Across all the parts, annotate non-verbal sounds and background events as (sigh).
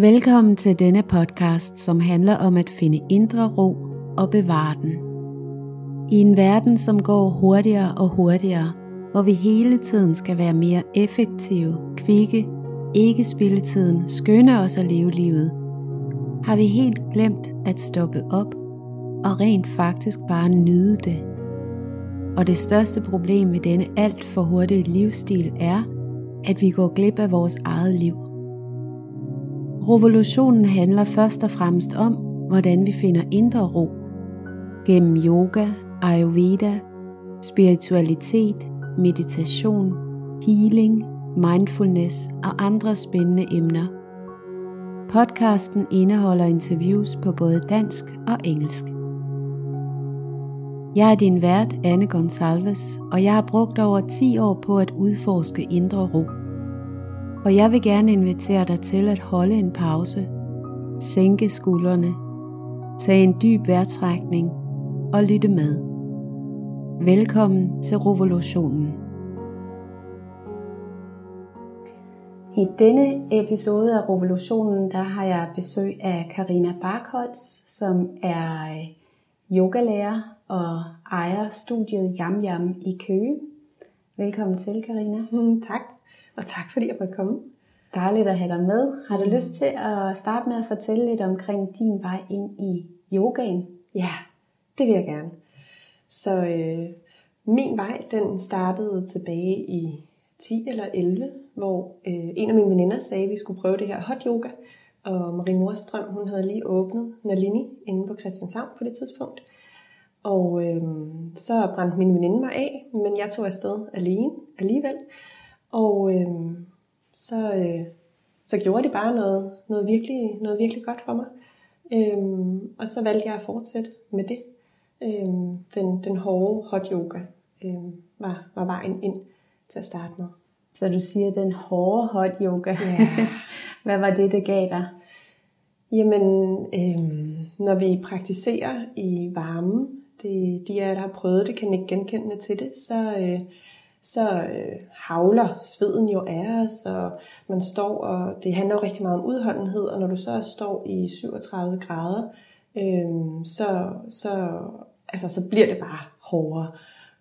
Velkommen til denne podcast, som handler om at finde indre ro og bevare den. I en verden, som går hurtigere og hurtigere, hvor vi hele tiden skal være mere effektive, kvikke, ikke spille tiden, skynde os at leve livet, har vi helt glemt at stoppe op og rent faktisk bare nyde det. Og det største problem med denne alt for hurtige livsstil er, at vi går glip af vores eget liv. Revolutionen handler først og fremmest om, hvordan vi finder indre ro. Gennem yoga, ayurveda, spiritualitet, meditation, healing, mindfulness og andre spændende emner. Podcasten indeholder interviews på både dansk og engelsk. Jeg er din vært, Anne Gonsalves, og jeg har brugt over 10 år på at udforske indre ro. Og jeg vil gerne invitere dig til at holde en pause, sænke skuldrene, tage en dyb vejrtrækning og lytte med. Velkommen til revolutionen. I denne episode af Revolutionen, der har jeg besøg af Karina Barkholz, som er yogalærer og ejer studiet Yam Yam i Køge. Velkommen til, Karina. Mm, tak, og tak fordi jeg måtte komme. Dejligt at have dig med. Har du lyst til at starte med at fortælle lidt omkring din vej ind i yogaen? Ja, det vil jeg gerne. Så øh, min vej, den startede tilbage i 10 eller 11, hvor øh, en af mine veninder sagde, at vi skulle prøve det her hot yoga. Og Marie Nordstrøm, hun havde lige åbnet Nalini inde på Christianshavn på det tidspunkt. Og øh, så brændte min veninde mig af, men jeg tog afsted alene alligevel. Og øh, så, øh, så gjorde det bare noget, noget, virkelig, noget virkelig godt for mig. Øh, og så valgte jeg at fortsætte med det. Øh, den, den hårde hot yoga øh, var, var vejen ind til at starte med. Så du siger den hårde hot yoga. Yeah. (laughs) Hvad var det, der gav dig? Jamen, øh, når vi praktiserer i varmen, det, de af der har prøvet det, kan ikke genkende til det, så, øh, så øh, havler sveden jo af os, og man står, og det handler jo rigtig meget om udholdenhed, og når du så står i 37 grader, øh, så, så, altså, så bliver det bare hårdere.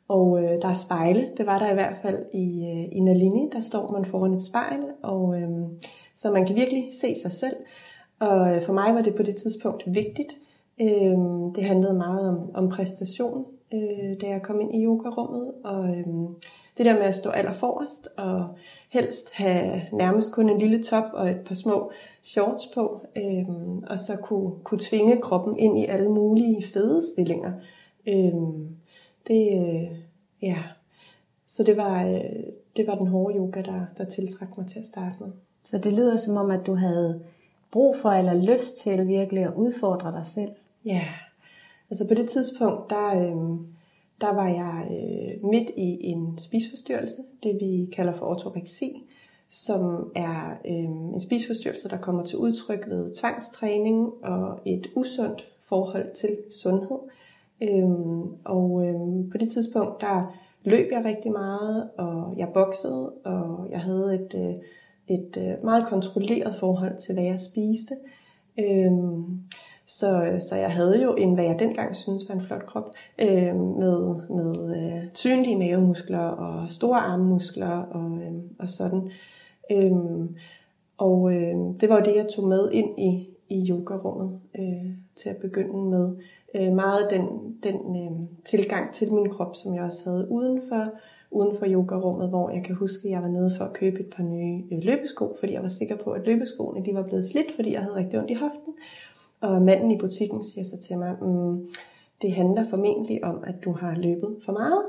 Og øh, der er spejle, det var der i hvert fald i, øh, i Nalini, der står man foran et spejl, og øh, så man kan virkelig se sig selv. Og øh, for mig var det på det tidspunkt vigtigt. Øh, det handlede meget om, om præstation, øh, da jeg kom ind i yogarummet, og øh, det der med at stå aller forrest, og helst have nærmest kun en lille top og et par små shorts på, øh, og så kunne, kunne tvinge kroppen ind i alle mulige fede stillinger. Øh, det, øh, ja, så det var, øh, det var den hårde yoga, der, der tiltrak mig til at starte med. Så det lyder som om, at du havde brug for eller lyst til virkelig at udfordre dig selv. Ja, altså på det tidspunkt, der, øh, der var jeg øh, midt i en spisforstyrrelse, det vi kalder for ortoreksi, som er øh, en spisforstyrrelse, der kommer til udtryk ved tvangstræning og et usundt forhold til sundhed. Øh, og øh, på det tidspunkt, der løb jeg rigtig meget, og jeg boksede, og jeg havde et, øh, et øh, meget kontrolleret forhold til, hvad jeg spiste. Øh, så, så jeg havde jo en, hvad jeg dengang synes var en flot krop, øh, med, med øh, synlige mavemuskler og store armmuskler og, øh, og sådan. Øh, og øh, det var jo det, jeg tog med ind i, i yogarummet øh, til at begynde med øh, meget den, den øh, tilgang til min krop, som jeg også havde udenfor uden for yogarummet, hvor jeg kan huske, at jeg var nede for at købe et par nye øh, løbesko, fordi jeg var sikker på, at løbeskoene de var blevet slidt, fordi jeg havde rigtig ondt i hoften. Og manden i butikken siger så til mig, mm, det handler formentlig om, at du har løbet for meget.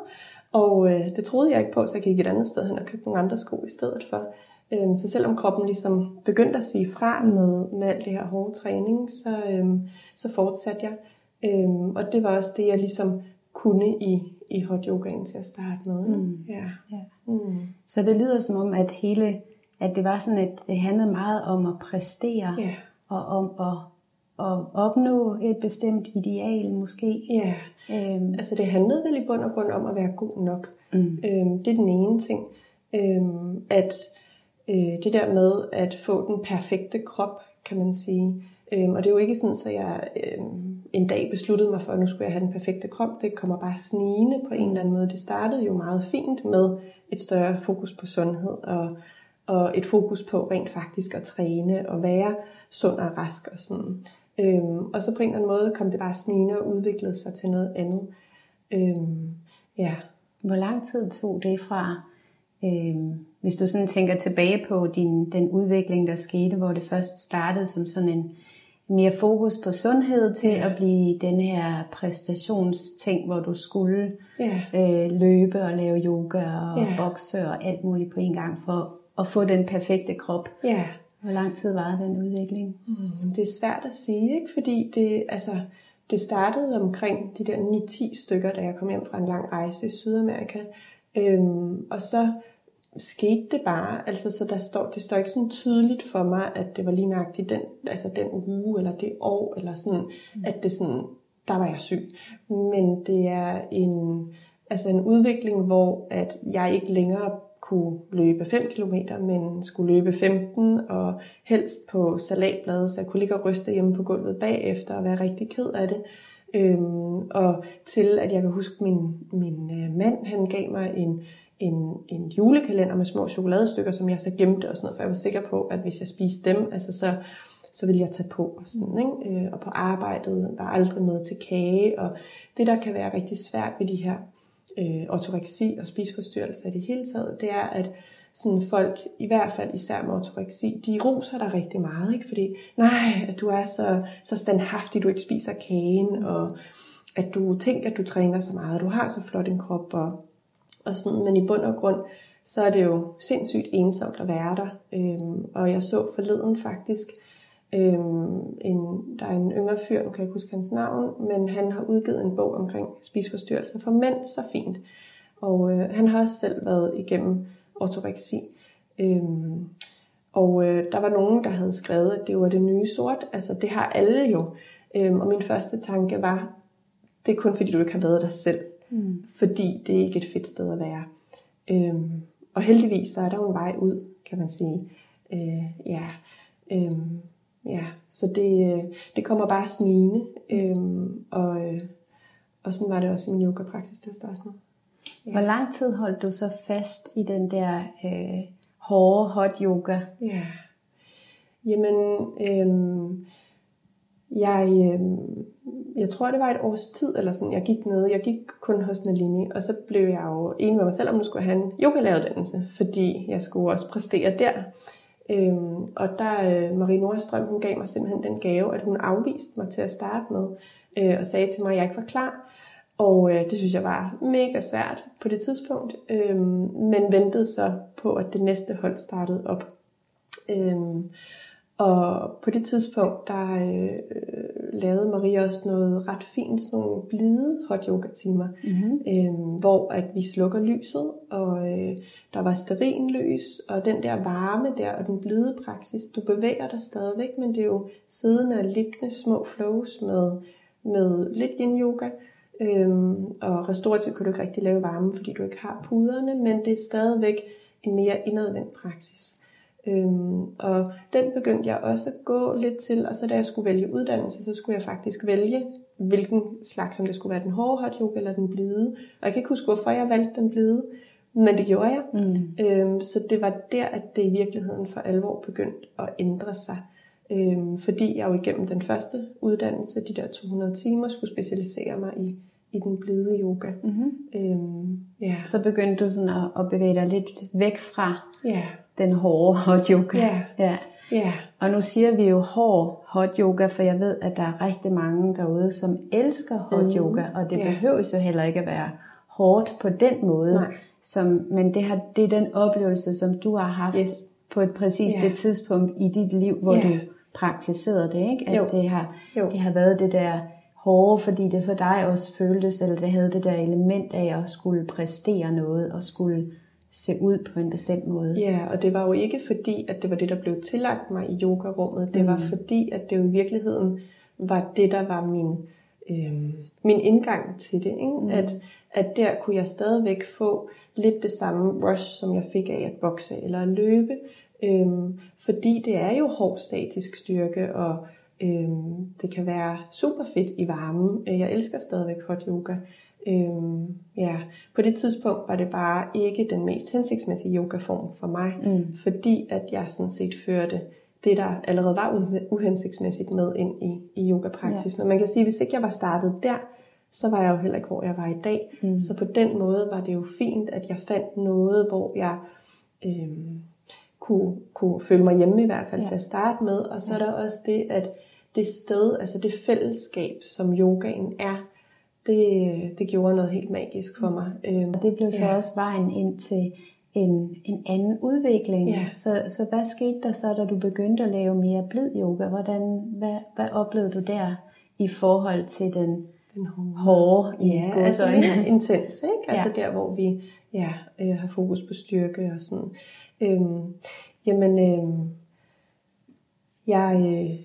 Og øh, det troede jeg ikke på, så jeg gik et andet sted hen og købte nogle andre sko i stedet for. Øhm, så selvom kroppen ligesom begyndte at sige fra med, med alt det her hårde træning, så, øhm, så fortsatte jeg. Øhm, og det var også det, jeg ligesom kunne i, i hot yogaen til at starte med. Mm. Ja. Ja. Mm. Så det lyder som om, at hele, at det var sådan, at det handlede meget om at præstere, ja. og om at, at opnå et bestemt ideal måske. Ja, øhm. altså det handlede vel i bund og grund om at være god nok. Mm. Øhm, det er den ene ting. Øhm, at øh, det der med at få den perfekte krop, kan man sige. Øhm, og det er jo ikke sådan, at jeg øhm, en dag besluttede mig for, at nu skulle jeg have den perfekte krop. Det kommer bare snigende på en eller anden måde. Det startede jo meget fint med et større fokus på sundhed og, og et fokus på rent faktisk at træne og være sund og rask og sådan. Øhm, og så på en eller anden måde kom det bare snigende og udviklede sig til noget andet. Øhm, ja. Hvor lang tid tog det fra, øhm, hvis du sådan tænker tilbage på din, den udvikling, der skete, hvor det først startede som sådan en mere fokus på sundhed til ja. at blive den her præstationsting, hvor du skulle ja. øh, løbe og lave yoga og ja. bokse og alt muligt på en gang for at få den perfekte krop. Ja. Hvor lang tid var den udvikling? Mm, det er svært at sige, ikke? fordi det, altså, det startede omkring de der 9-10 stykker, da jeg kom hjem fra en lang rejse i Sydamerika. Øhm, og så skete det bare. Altså, så der står, det står ikke sådan tydeligt for mig, at det var lige nøjagtigt den, altså den uge, eller det år, eller sådan, mm. at det sådan, der var jeg syg. Men det er en, altså en udvikling, hvor at jeg ikke længere kunne løbe 5 km, men skulle løbe 15, og helst på salatblade, så jeg kunne ligge og ryste hjemme på gulvet bagefter og være rigtig ked af det. Øhm, og til at jeg kan huske, min, min øh, mand, han gav mig en, en, en julekalender med små chokoladestykker, som jeg så gemte og sådan noget, for jeg var sikker på, at hvis jeg spiste dem, altså så, så ville jeg tage på. Og, sådan, ikke? Øh, og på arbejdet var aldrig med til kage, og det der kan være rigtig svært ved de her øh, ortoreksi og spiseforstyrrelser i det hele taget, det er, at sådan folk, i hvert fald især med ortoreksi, de roser dig rigtig meget, ikke? fordi nej, at du er så, så standhaftig, du ikke spiser kagen, og at du tænker, at du træner så meget, du har så flot en krop, og, og sådan, men i bund og grund, så er det jo sindssygt ensomt at være der. Øhm, og jeg så forleden faktisk, øhm, en, der er en yngre fyr, nu kan jeg ikke huske hans navn, men han har udgivet en bog omkring spiseforstyrrelser for mænd, så fint. Og øh, han har også selv været igennem ortoreksi. Øhm, og øh, der var nogen, der havde skrevet, at det var det nye sort. Altså det har alle jo. Øhm, og min første tanke var, det er kun fordi du ikke har været dig selv. Mm. Fordi det er ikke et fedt sted at være. Øhm, og heldigvis så er der jo en vej ud, kan man sige. Øh, ja, øhm, ja, så det, øh, det kommer bare snigende. Øhm, og, øh, og sådan var det også i min yoga-praksis til at starte med. Ja. Hvor lang tid holdt du så fast i den der øh, hårde hot yoga? Ja, jamen, øhm, jeg, øhm, jeg tror, det var et års tid, eller sådan, jeg gik ned. Jeg gik kun hos Nalini, og så blev jeg jo enig med mig selv, om nu skulle have en yogalæreruddannelse, fordi jeg skulle også præstere der. Øhm, og der, øh, Marie Nordstrøm, hun gav mig simpelthen den gave, at hun afviste mig til at starte med, øh, og sagde til mig, at jeg ikke var klar. Og øh, det synes jeg var mega svært på det tidspunkt, øh, men ventede så på, at det næste hold startede op. Øh, og på det tidspunkt, der øh, lavede Maria også noget ret fint, sådan nogle blide hot yoga timer, mm-hmm. øh, hvor at vi slukker lyset, og øh, der var lys, og den der varme der, og den blide praksis, du bevæger dig stadigvæk, men det er jo siddende og liggende små flows med, med lidt yin yoga, Øhm, og restaurativt kan du ikke rigtig lave varme, fordi du ikke har puderne, men det er stadigvæk en mere indadvendt praksis. Øhm, og den begyndte jeg også at gå lidt til, og så da jeg skulle vælge uddannelse, så skulle jeg faktisk vælge, hvilken slags, om det skulle være den hårde hot yoga eller den blide. Og jeg kan ikke huske, hvorfor jeg valgte den blide, men det gjorde jeg. Mm. Øhm, så det var der, at det i virkeligheden for alvor begyndte at ændre sig. Øhm, fordi jeg jo igennem den første uddannelse, de der 200 timer, skulle specialisere mig i i den blide yoga. Mm-hmm. Øhm, ja. Så begyndte du sådan at, at bevæge dig lidt væk fra ja. Den hårde (laughs) hot yoga. Ja. Ja. ja. Og nu siger vi jo hård hot yoga, for jeg ved, at der er rigtig mange derude, som elsker hot mm. yoga, og det ja. behøves jo heller ikke at være hårdt på den måde. Nej. Som, men det, har, det er den oplevelse, som du har haft yes. på et præcist yeah. det tidspunkt i dit liv, hvor yeah. du praktiserede det, ikke? At jo. Det, har, jo. det har været det der hårde, fordi det for dig også føltes, eller det havde det der element af at skulle præstere noget, og skulle se ud på en bestemt måde. Ja, og det var jo ikke fordi, at det var det, der blev tillagt mig i yogarummet. Det mm. var fordi, at det jo i virkeligheden var det, der var min, øh, min indgang til det. Ikke? Mm. At, at der kunne jeg stadigvæk få lidt det samme rush, som jeg fik af at bokse eller at løbe. Øhm, fordi det er jo hård statisk styrke, og øhm, det kan være super fedt i varmen. Jeg elsker stadigvæk hot yoga. Øhm, ja, på det tidspunkt var det bare ikke den mest hensigtsmæssige yogaform for mig, mm. fordi at jeg sådan set førte det, der allerede var uhensigtsmæssigt med ind i, i yogapraksis. Ja. Men man kan sige, at hvis ikke jeg var startet der, så var jeg jo heller ikke, hvor jeg var i dag. Mm. Så på den måde var det jo fint, at jeg fandt noget, hvor jeg øhm, kunne, kunne føle mig hjemme i hvert fald ja. til at starte med. Og så ja. er der også det, at det sted, altså det fællesskab, som yogaen er, det, det gjorde noget helt magisk for mig. Øhm, og det blev så ja. også vejen ind til en, en anden udvikling. Ja. Så, så hvad skete der så, da du begyndte at lave mere blid yoga? Hvordan, hvad, hvad oplevede du der i forhold til den, den hårde, i ja, altså mere intens, ikke? (laughs) Altså ja. der, hvor vi ja, øh, har fokus på styrke og sådan. Øhm, jamen, øhm, jeg, øh,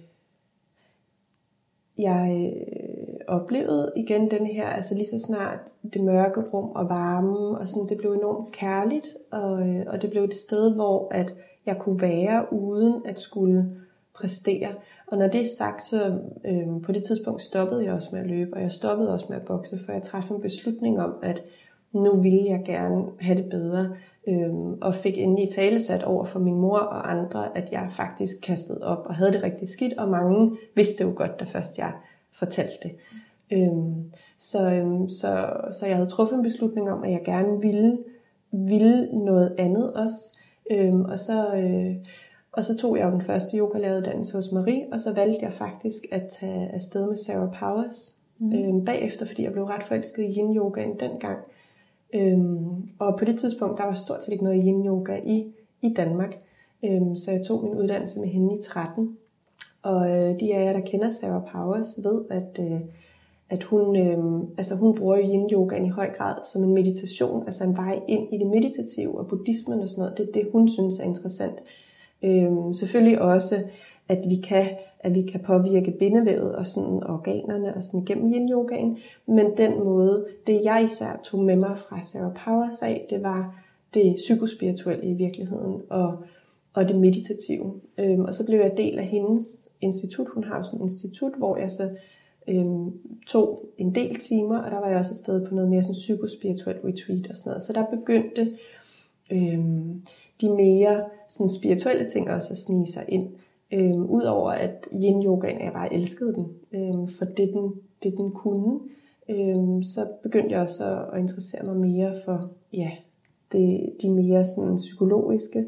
jeg øh, oplevede igen den her, altså lige så snart det mørke rum og varme, og sådan, det blev enormt kærligt, og, øh, og det blev et sted, hvor at jeg kunne være uden at skulle præstere. Og når det er sagt, så øh, på det tidspunkt stoppede jeg også med at løbe, og jeg stoppede også med at bokse, for jeg træffede en beslutning om, at nu ville jeg gerne have det bedre, øh, og fik endelig talesat over for min mor og andre, at jeg faktisk kastede op og havde det rigtig skidt, og mange vidste jo godt, da først jeg fortalte det. Øh, så, øh, så, så jeg havde truffet en beslutning om, at jeg gerne ville, ville noget andet også. Øh, og så... Øh, og så tog jeg jo den første yogalæreruddannelse hos Marie, og så valgte jeg faktisk at tage afsted med Sarah Powers mm. øhm, bagefter, fordi jeg blev ret forelsket i yin-yogaen dengang. Øhm, og på det tidspunkt, der var stort set ikke noget yin-yoga i, i Danmark. Øhm, så jeg tog min uddannelse med hende i 13. Og øh, de af jer, der kender Sarah Powers, ved, at, øh, at hun, øh, altså hun bruger yin-yogaen i høj grad som en meditation, altså en vej ind i det meditative og buddhismen og sådan noget. Det er det, hun synes er interessant. Øh, selvfølgelig også, at vi kan, at vi kan påvirke bindevævet og sådan organerne og sådan gennem yin yogaen. Men den måde, det jeg især tog med mig fra Sarah Powers af, det var det psykospirituelle i virkeligheden og, og det meditative. Øhm, og så blev jeg del af hendes institut. Hun har jo sådan et institut, hvor jeg så øhm, tog en del timer, og der var jeg også afsted på noget mere sådan psykospirituelt retreat og sådan noget. Så der begyndte øhm, de mere sådan spirituelle ting også at snige sig ind. Øhm, Udover at yin-yogaen, jeg bare elskede den, øhm, for det den, det den kunne, øhm, så begyndte jeg også at, at interessere mig mere for ja, det, de mere sådan psykologiske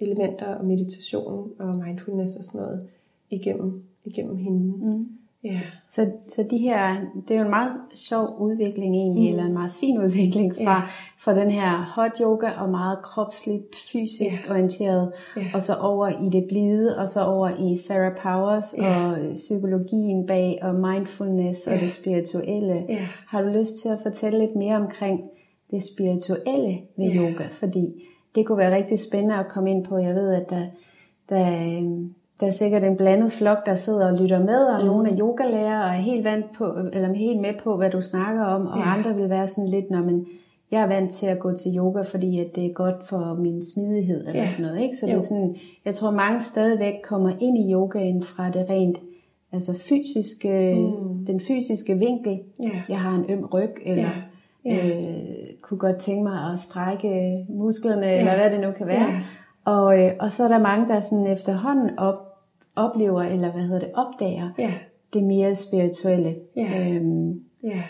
elementer og meditation og mindfulness og sådan noget igennem, igennem hende. Mm. Ja. Så, så de her, det er jo en meget sjov udvikling egentlig, mm. eller en meget fin udvikling fra, ja. fra den her hot yoga og meget kropsligt, fysisk ja. orienteret, ja. og så over i det blide, og så over i Sarah Powers ja. og psykologien bag, og mindfulness ja. og det spirituelle. Ja. Har du lyst til at fortælle lidt mere omkring det spirituelle ved ja. yoga? Fordi det kunne være rigtig spændende at komme ind på. Jeg ved, at der, der øhm, der er sikkert en blandet flok, der sidder og lytter med, og mm. nogle af yogalærer og er helt, vant på, eller helt med på, hvad du snakker om, og ja. andre vil være sådan lidt, når man, jeg er vant til at gå til yoga, fordi at det er godt for min smidighed, eller ja. sådan noget. Ikke? Så jo. det er sådan, jeg tror mange stadigvæk kommer ind i yogaen fra det rent altså fysiske, mm. den fysiske vinkel. Ja. Jeg har en øm ryg, eller ja. Ja. Øh, kunne godt tænke mig at strække musklerne, ja. eller hvad det nu kan være. Ja. Og, øh, og så er der mange, der sådan efterhånden op, oplever, eller hvad hedder det, opdager ja. det mere spirituelle. Ja. Øhm, ja.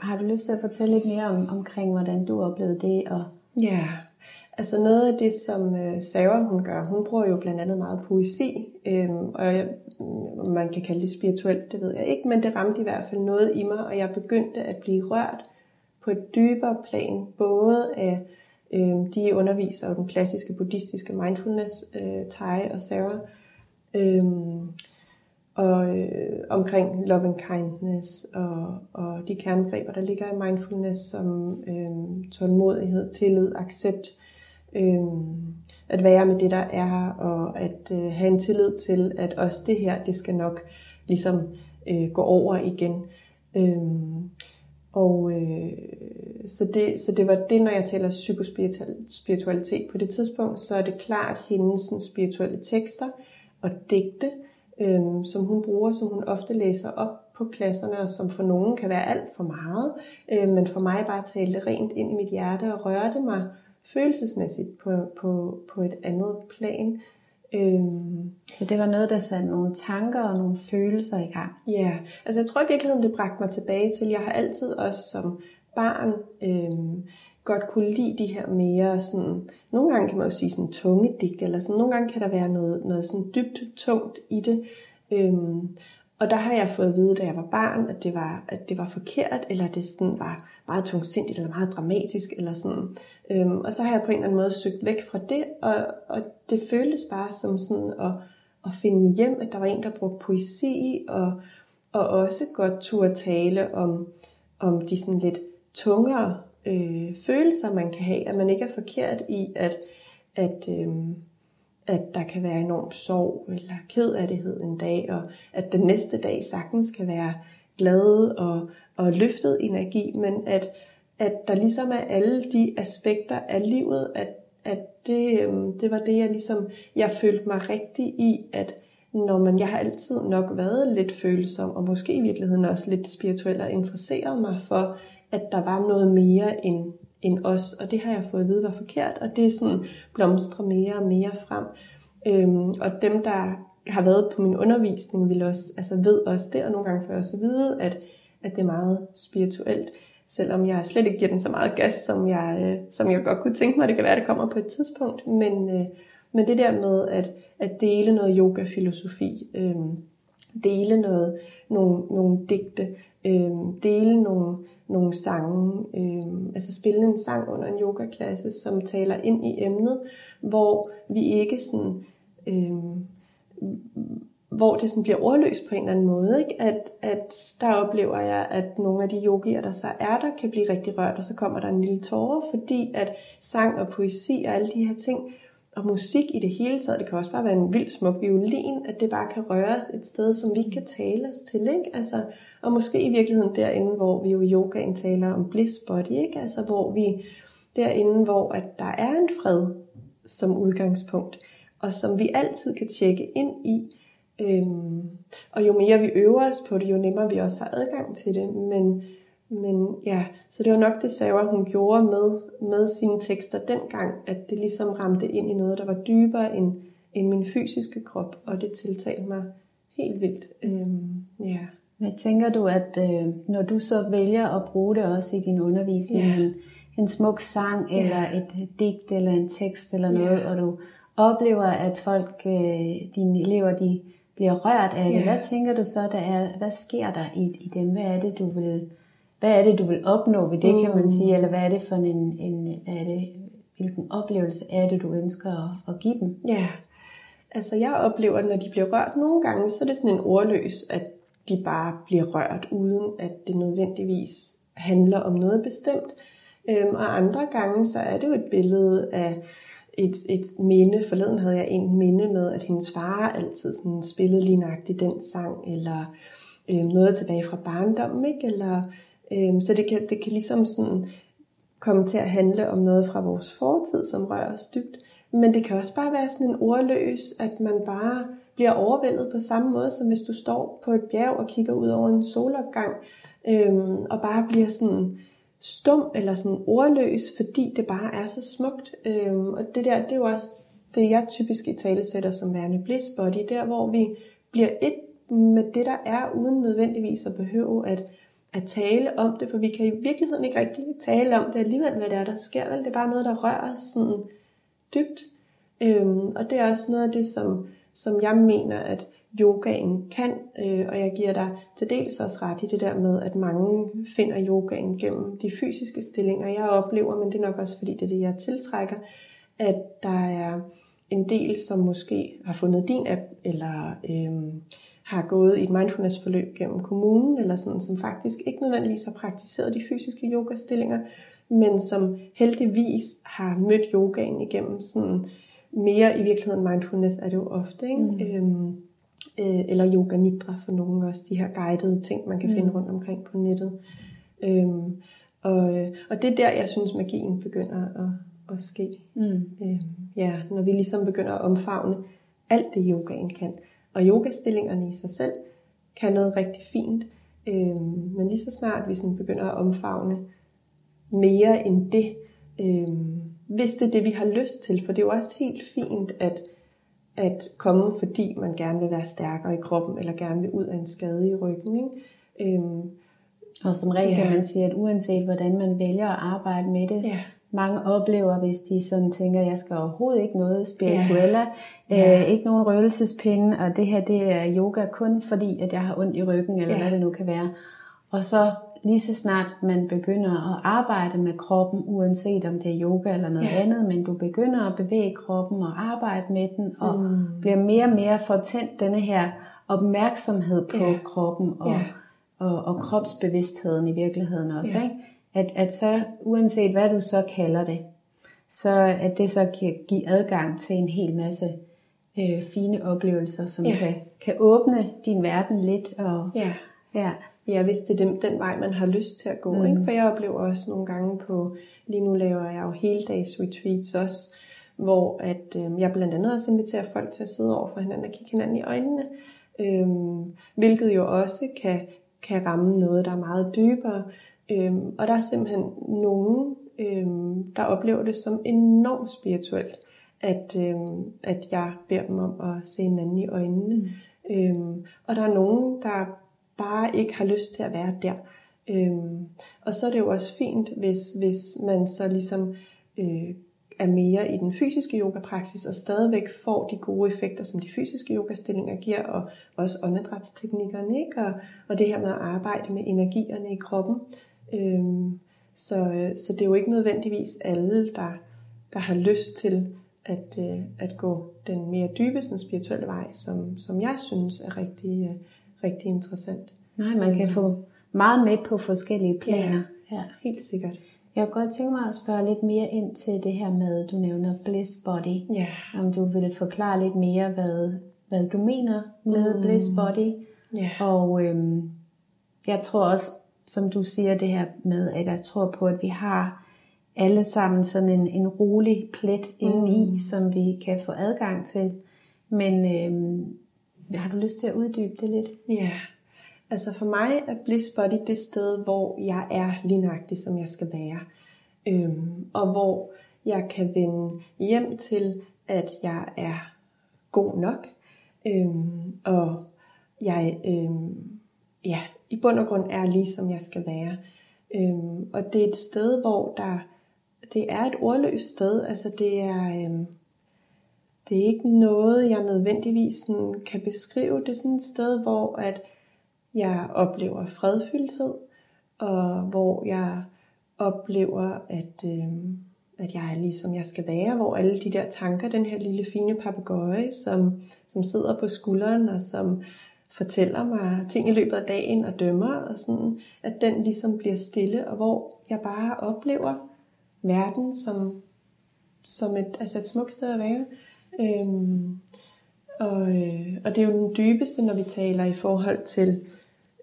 Har du lyst til at fortælle lidt mere om, omkring, hvordan du oplevede det? Og... Ja, altså noget af det, som øh, Sarah hun gør, hun bruger jo blandt andet meget poesi, øhm, og jeg, man kan kalde det spirituelt, det ved jeg ikke, men det ramte i hvert fald noget i mig, og jeg begyndte at blive rørt på et dybere plan, både af øh, de underviser og den klassiske buddhistiske mindfulness, øh, Tai og Sarah, øh, og øh, omkring love and kindness og, og de kernegreber, der ligger i mindfulness som øh, tålmodighed, tillid, accept, øh, at være med det, der er, og at øh, have en tillid til, at også det her, det skal nok ligesom øh, gå over igen. Øh, og øh, så, det, så det var det, når jeg taler psykospiritualitet på det tidspunkt, så er det klart hendes spirituelle tekster og digte, øh, som hun bruger, som hun ofte læser op på klasserne, og som for nogen kan være alt for meget, øh, men for mig bare talte rent ind i mit hjerte og rørte mig følelsesmæssigt på, på, på et andet plan. Øhm, så det var noget, der satte nogle tanker og nogle følelser i gang? Ja, altså jeg tror i virkeligheden, det bragte mig tilbage til, jeg har altid også som barn øhm, godt kunne lide de her mere sådan, nogle gange kan man jo sige sådan tunge digt, eller sådan, nogle gange kan der være noget, noget sådan dybt tungt i det. Øhm, og der har jeg fået at vide, da jeg var barn, at det var, at det var forkert, eller det sådan var meget tungsindigt, eller meget dramatisk, eller sådan. Øhm, og så har jeg på en eller anden måde søgt væk fra det, og, og det føltes bare som sådan at, at finde hjem, at der var en, der brugte poesi, og, og også godt turde tale om, om de sådan lidt tungere øh, følelser, man kan have, at man ikke er forkert i, at, at, øh, at der kan være enorm sorg eller kedattighed en dag, og at den næste dag sagtens kan være glad og, og løftet energi, men at, at der ligesom er alle de aspekter af livet, at, at det, øhm, det var det, jeg ligesom, jeg følte mig rigtig i, at når man, jeg har altid nok været lidt følsom, og måske i virkeligheden også lidt spirituel og interesseret mig for, at der var noget mere end, end os, og det har jeg fået at vide var forkert, og det er sådan blomstrer mere og mere frem. Øhm, og dem, der har været på min undervisning, vil også, altså ved også det, og nogle gange får jeg også at vide, at, at det er meget spirituelt, selvom jeg slet ikke giver den så meget gas, som jeg, øh, som jeg godt kunne tænke mig, det kan være, det kommer på et tidspunkt, men, øh, men det der med at, at dele noget yoga-filosofi, øh, dele noget, nogle, nogle digte, øh, dele nogle, nogle sange, øh, altså spille en sang under en yogaklasse, som taler ind i emnet, hvor vi ikke sådan øh, hvor det sådan bliver ordløst på en eller anden måde. Ikke? At, at der oplever jeg, at nogle af de yogier, der så er der, kan blive rigtig rørt, og så kommer der en lille tårer, fordi at sang og poesi og alle de her ting, og musik i det hele taget, det kan også bare være en vild smuk violin, at det bare kan røre os et sted, som vi ikke kan tale os til. Ikke? Altså, og måske i virkeligheden derinde, hvor vi jo i yogaen taler om bliss body, ikke? Altså, hvor vi derinde, hvor at der er en fred som udgangspunkt, og som vi altid kan tjekke ind i. Øhm, og jo mere vi øver os på det, jo nemmere vi også har adgang til det. Men, men ja, så det var nok det, Sarah hun gjorde med, med sine tekster dengang, at det ligesom ramte ind i noget, der var dybere end, end min fysiske krop, og det tiltalte mig helt vildt. Øhm, ja. Hvad tænker du, at øh, når du så vælger at bruge det også i din undervisning, ja. en, en smuk sang, ja. eller et digt, eller en tekst, eller noget, ja. og du oplever, at folk, øh, dine elever, de bliver rørt af det, ja. hvad tænker du så, der er, hvad sker der i, i dem? Hvad er det, du vil, hvad er det, du vil opnå ved det, mm. kan man sige? Mm. Eller hvad er det for en, en er det, hvilken oplevelse er det, du ønsker at, at give dem? Ja, altså jeg oplever, når de bliver rørt nogle gange, så er det sådan en ordløs, at de bare bliver rørt, uden at det nødvendigvis handler om noget bestemt. Øhm, og andre gange, så er det jo et billede af et, et minde. Forleden havde jeg en minde med, at hendes far altid sådan spillede lige nøjagtigt den sang, eller øh, noget tilbage fra barndommen, ikke? Eller, øh, så det kan, det kan ligesom sådan komme til at handle om noget fra vores fortid, som rører os dybt. Men det kan også bare være sådan en ordløs, at man bare bliver overvældet på samme måde, som hvis du står på et bjerg og kigger ud over en solopgang, øh, og bare bliver sådan stum eller sådan ordløs, fordi det bare er så smukt. Øhm, og det der, det er jo også det, jeg typisk i tale sætter som værende bliss body, der hvor vi bliver et med det, der er, uden nødvendigvis at behøve at, at tale om det, for vi kan i virkeligheden ikke rigtig tale om det alligevel, hvad det er, der sker. Vel? Det er bare noget, der rører os sådan dybt. Øhm, og det er også noget af det, som, som jeg mener, at yogaen kan, øh, og jeg giver dig til dels også ret i det der med, at mange finder yogaen gennem de fysiske stillinger, jeg oplever, men det er nok også fordi, det er det, jeg tiltrækker, at der er en del, som måske har fundet din app, eller øh, har gået i et mindfulness-forløb gennem kommunen, eller sådan, som faktisk ikke nødvendigvis har praktiseret de fysiske yogastillinger, men som heldigvis har mødt yogaen igennem sådan mere i virkeligheden mindfulness er det jo ofte, ikke? Mm. Øhm, øh, eller yoga nidra for nogen også, de her guidede ting, man kan mm. finde rundt omkring på nettet. Øhm, og, øh, og det er der, jeg synes, magien begynder at, at ske. Mm. Øhm, ja, når vi ligesom begynder at omfavne alt det, yogaen kan. Og yogastillingerne i sig selv kan noget rigtig fint. Øhm, men lige så snart vi sådan begynder at omfavne mere end det, øhm, hvis det er det, vi har lyst til. For det er jo også helt fint at, at komme, fordi man gerne vil være stærkere i kroppen, eller gerne vil ud af en skade i ryggen. Ikke? Øhm, og som regel ja. kan man sige, at uanset hvordan man vælger at arbejde med det, ja. mange oplever, hvis de sådan tænker, at jeg skal overhovedet ikke noget spirituelle, ja. Ja. Øh, ikke nogen røgelsespinde, og det her det er yoga kun fordi, at jeg har ondt i ryggen, eller ja. hvad det nu kan være. Og så lige så snart man begynder at arbejde med kroppen, uanset om det er yoga eller noget ja. andet, men du begynder at bevæge kroppen og arbejde med den, og mm. bliver mere og mere fortændt denne her opmærksomhed på ja. kroppen, og, ja. og, og kropsbevidstheden i virkeligheden også. Ja. Ikke? At, at så, uanset hvad du så kalder det, så at det så kan give adgang til en hel masse øh, fine oplevelser, som ja. kan, kan åbne din verden lidt. Og, ja. Ja. Ja, hvis det er den, den vej, man har lyst til at gå. Mm. Ikke? For jeg oplever også nogle gange på, lige nu laver jeg jo heldags retreats også, hvor at, øh, jeg blandt andet også inviterer folk til at sidde over for hinanden og kigge hinanden i øjnene. Øh, hvilket jo også kan, kan ramme noget, der er meget dybere. Øh, og der er simpelthen nogen, øh, der oplever det som enormt spirituelt, at, øh, at jeg beder dem om at se hinanden i øjnene. Mm. Øh, og der er nogen, der bare ikke har lyst til at være der. Øhm, og så er det jo også fint, hvis, hvis man så ligesom øh, er mere i den fysiske yogapraksis, og stadigvæk får de gode effekter, som de fysiske yogastillinger giver, og også åndedrætsteknikkerne, ikke? Og, og det her med at arbejde med energierne i kroppen. Øhm, så, så det er jo ikke nødvendigvis alle, der, der har lyst til at, øh, at gå den mere dybe, sådan spirituelle vej, som, som jeg synes er rigtig, øh, rigtig interessant. Nej, man kan få meget med på forskellige planer. Ja, ja. helt sikkert. Jeg kunne godt tænke mig at spørge lidt mere ind til det her med, du nævner bliss body. Ja. Om du vil forklare lidt mere, hvad, hvad du mener med mm. bliss body. Ja. Og øhm, jeg tror også, som du siger det her med, at jeg tror på, at vi har alle sammen sådan en, en rolig plet mm. indeni, som vi kan få adgang til. Men øhm, har du lyst til at uddybe det lidt? Ja, altså for mig er Bliss Body det sted, hvor jeg er lige nøjagtig, som jeg skal være. Øhm, og hvor jeg kan vende hjem til, at jeg er god nok. Øhm, og jeg øhm, ja, i bund og grund er lige som jeg skal være. Øhm, og det er et sted, hvor der det er et ordløst sted. Altså det er, øhm, det er ikke noget, jeg nødvendigvis sådan kan beskrive. Det er sådan et sted, hvor at jeg oplever fredfyldthed, og hvor jeg oplever, at, øh, at jeg er ligesom jeg skal være, hvor alle de der tanker, den her lille fine papegøje, som, som sidder på skulderen og som fortæller mig ting i løbet af dagen og dømmer, og sådan, at den ligesom bliver stille, og hvor jeg bare oplever verden som, som et, altså et smukt sted at være. Øhm, og, øh, og det er jo den dybeste, når vi taler i forhold til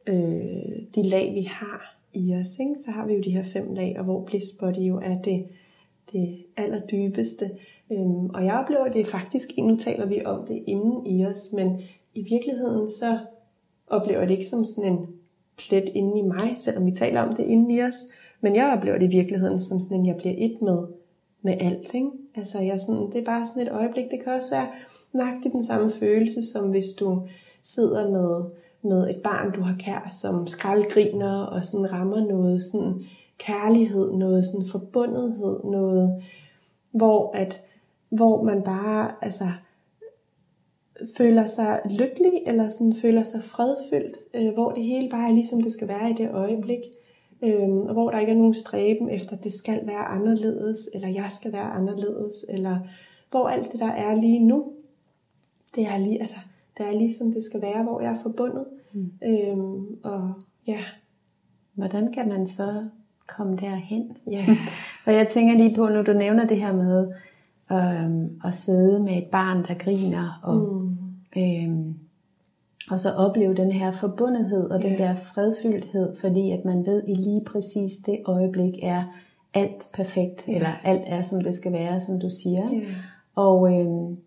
øh, de lag, vi har i os. Ikke? Så har vi jo de her fem lag, og hvor bliss body jo er det, det allerdybeste. Øhm, og jeg oplever, at det er faktisk, nu taler vi om det inden i os, men i virkeligheden så oplever jeg det ikke som sådan en plet inde i mig, selvom vi taler om det inden i os. Men jeg oplever det i virkeligheden som sådan en, jeg bliver et med med alt. Ikke? Altså, jeg sådan, det er bare sådan et øjeblik. Det kan også være nøjagtigt den samme følelse, som hvis du sidder med, med et barn, du har kær, som skraldgriner og sådan rammer noget sådan kærlighed, noget sådan forbundethed, noget, hvor, at, hvor man bare altså, føler sig lykkelig, eller sådan føler sig fredfyldt, øh, hvor det hele bare er ligesom det skal være i det øjeblik øhm, og hvor der ikke er nogen stræben efter, at det skal være anderledes, eller jeg skal være anderledes, eller hvor alt det, der er lige nu, det er lige, altså, det er lige som det skal være, hvor jeg er forbundet. Mm. Øhm, og ja. Hvordan kan man så komme derhen? Ja. (laughs) For jeg tænker lige på, når du nævner det her med øhm, at sidde med et barn, der griner, og, mm. øhm, Og så opleve den her forbundethed og den der fredfyldthed, fordi at man ved i lige præcis det øjeblik er alt perfekt, Ja. eller alt er som det skal være, som du siger. Ja. Og, øhm,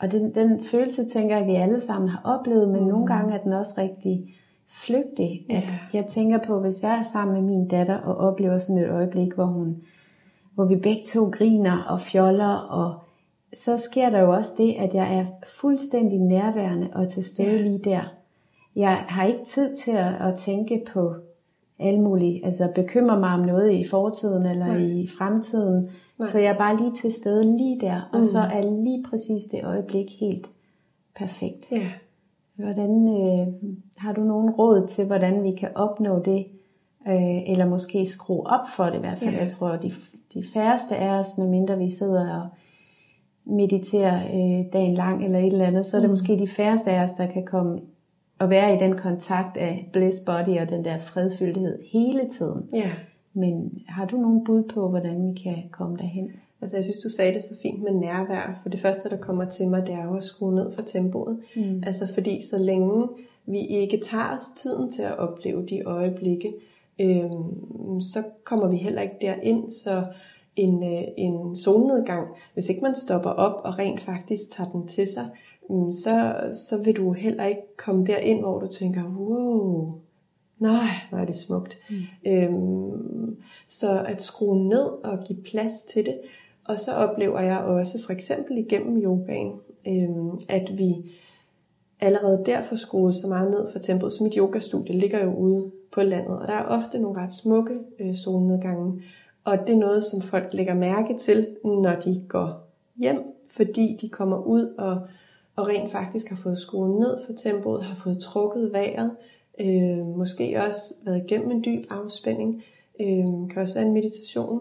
og den, den følelse tænker jeg, at vi alle sammen har oplevet, men mm. nogle gange er den også rigtig flygtig. At Ja. Jeg tænker på, hvis jeg er sammen med min datter og oplever sådan et øjeblik, hvor, hun, hvor vi begge to griner og fjoller, og så sker der jo også det, at jeg er fuldstændig nærværende og til stede Ja. lige der. Jeg har ikke tid til at, at tænke på alle mulige, altså bekymre mig om noget i fortiden eller Nej. i fremtiden. Nej. Så jeg er bare lige til stede lige der, og Mm. så er lige præcis det øjeblik helt perfekt. Ja. Hvordan øh, har du nogen råd til, hvordan vi kan opnå det, øh, eller måske skrue op for det i hvert fald? Ja. Jeg tror, de, de færreste af os, medmindre vi sidder og mediterer øh, dagen lang eller et eller andet, så er det Mm. måske de færreste af os, der kan komme og være i den kontakt af bliss body og den der fredfyldthed hele tiden. ja. Men har du nogen bud på, hvordan vi kan komme derhen? Altså, jeg synes, du sagde det så fint med nærvær. For det første, der kommer til mig, det er jo at skrue ned for tempoet. Mm. Altså, fordi så længe vi ikke tager os tiden til at opleve de øjeblikke, øhm, så kommer vi heller ikke derind. Så en, øh, en solnedgang, hvis ikke man stopper op og rent faktisk tager den til sig, mm, så, så vil du heller ikke komme derind, hvor du tænker, wow, nej, hvor er det smukt. Mm. Øhm, så at skrue ned og give plads til det. Og så oplever jeg også, for eksempel igennem yogaen, øhm, at vi allerede der får skruet så meget ned for tempoet. Så mit yogastudie ligger jo ude på landet, og der er ofte nogle ret smukke øh, solnedgange. Og det er noget, som folk lægger mærke til, når de går hjem, fordi de kommer ud og, og rent faktisk har fået skruet ned for tempoet, har fået trukket vejret, øh, måske også været igennem en dyb afspænding, øh, kan også være en meditation,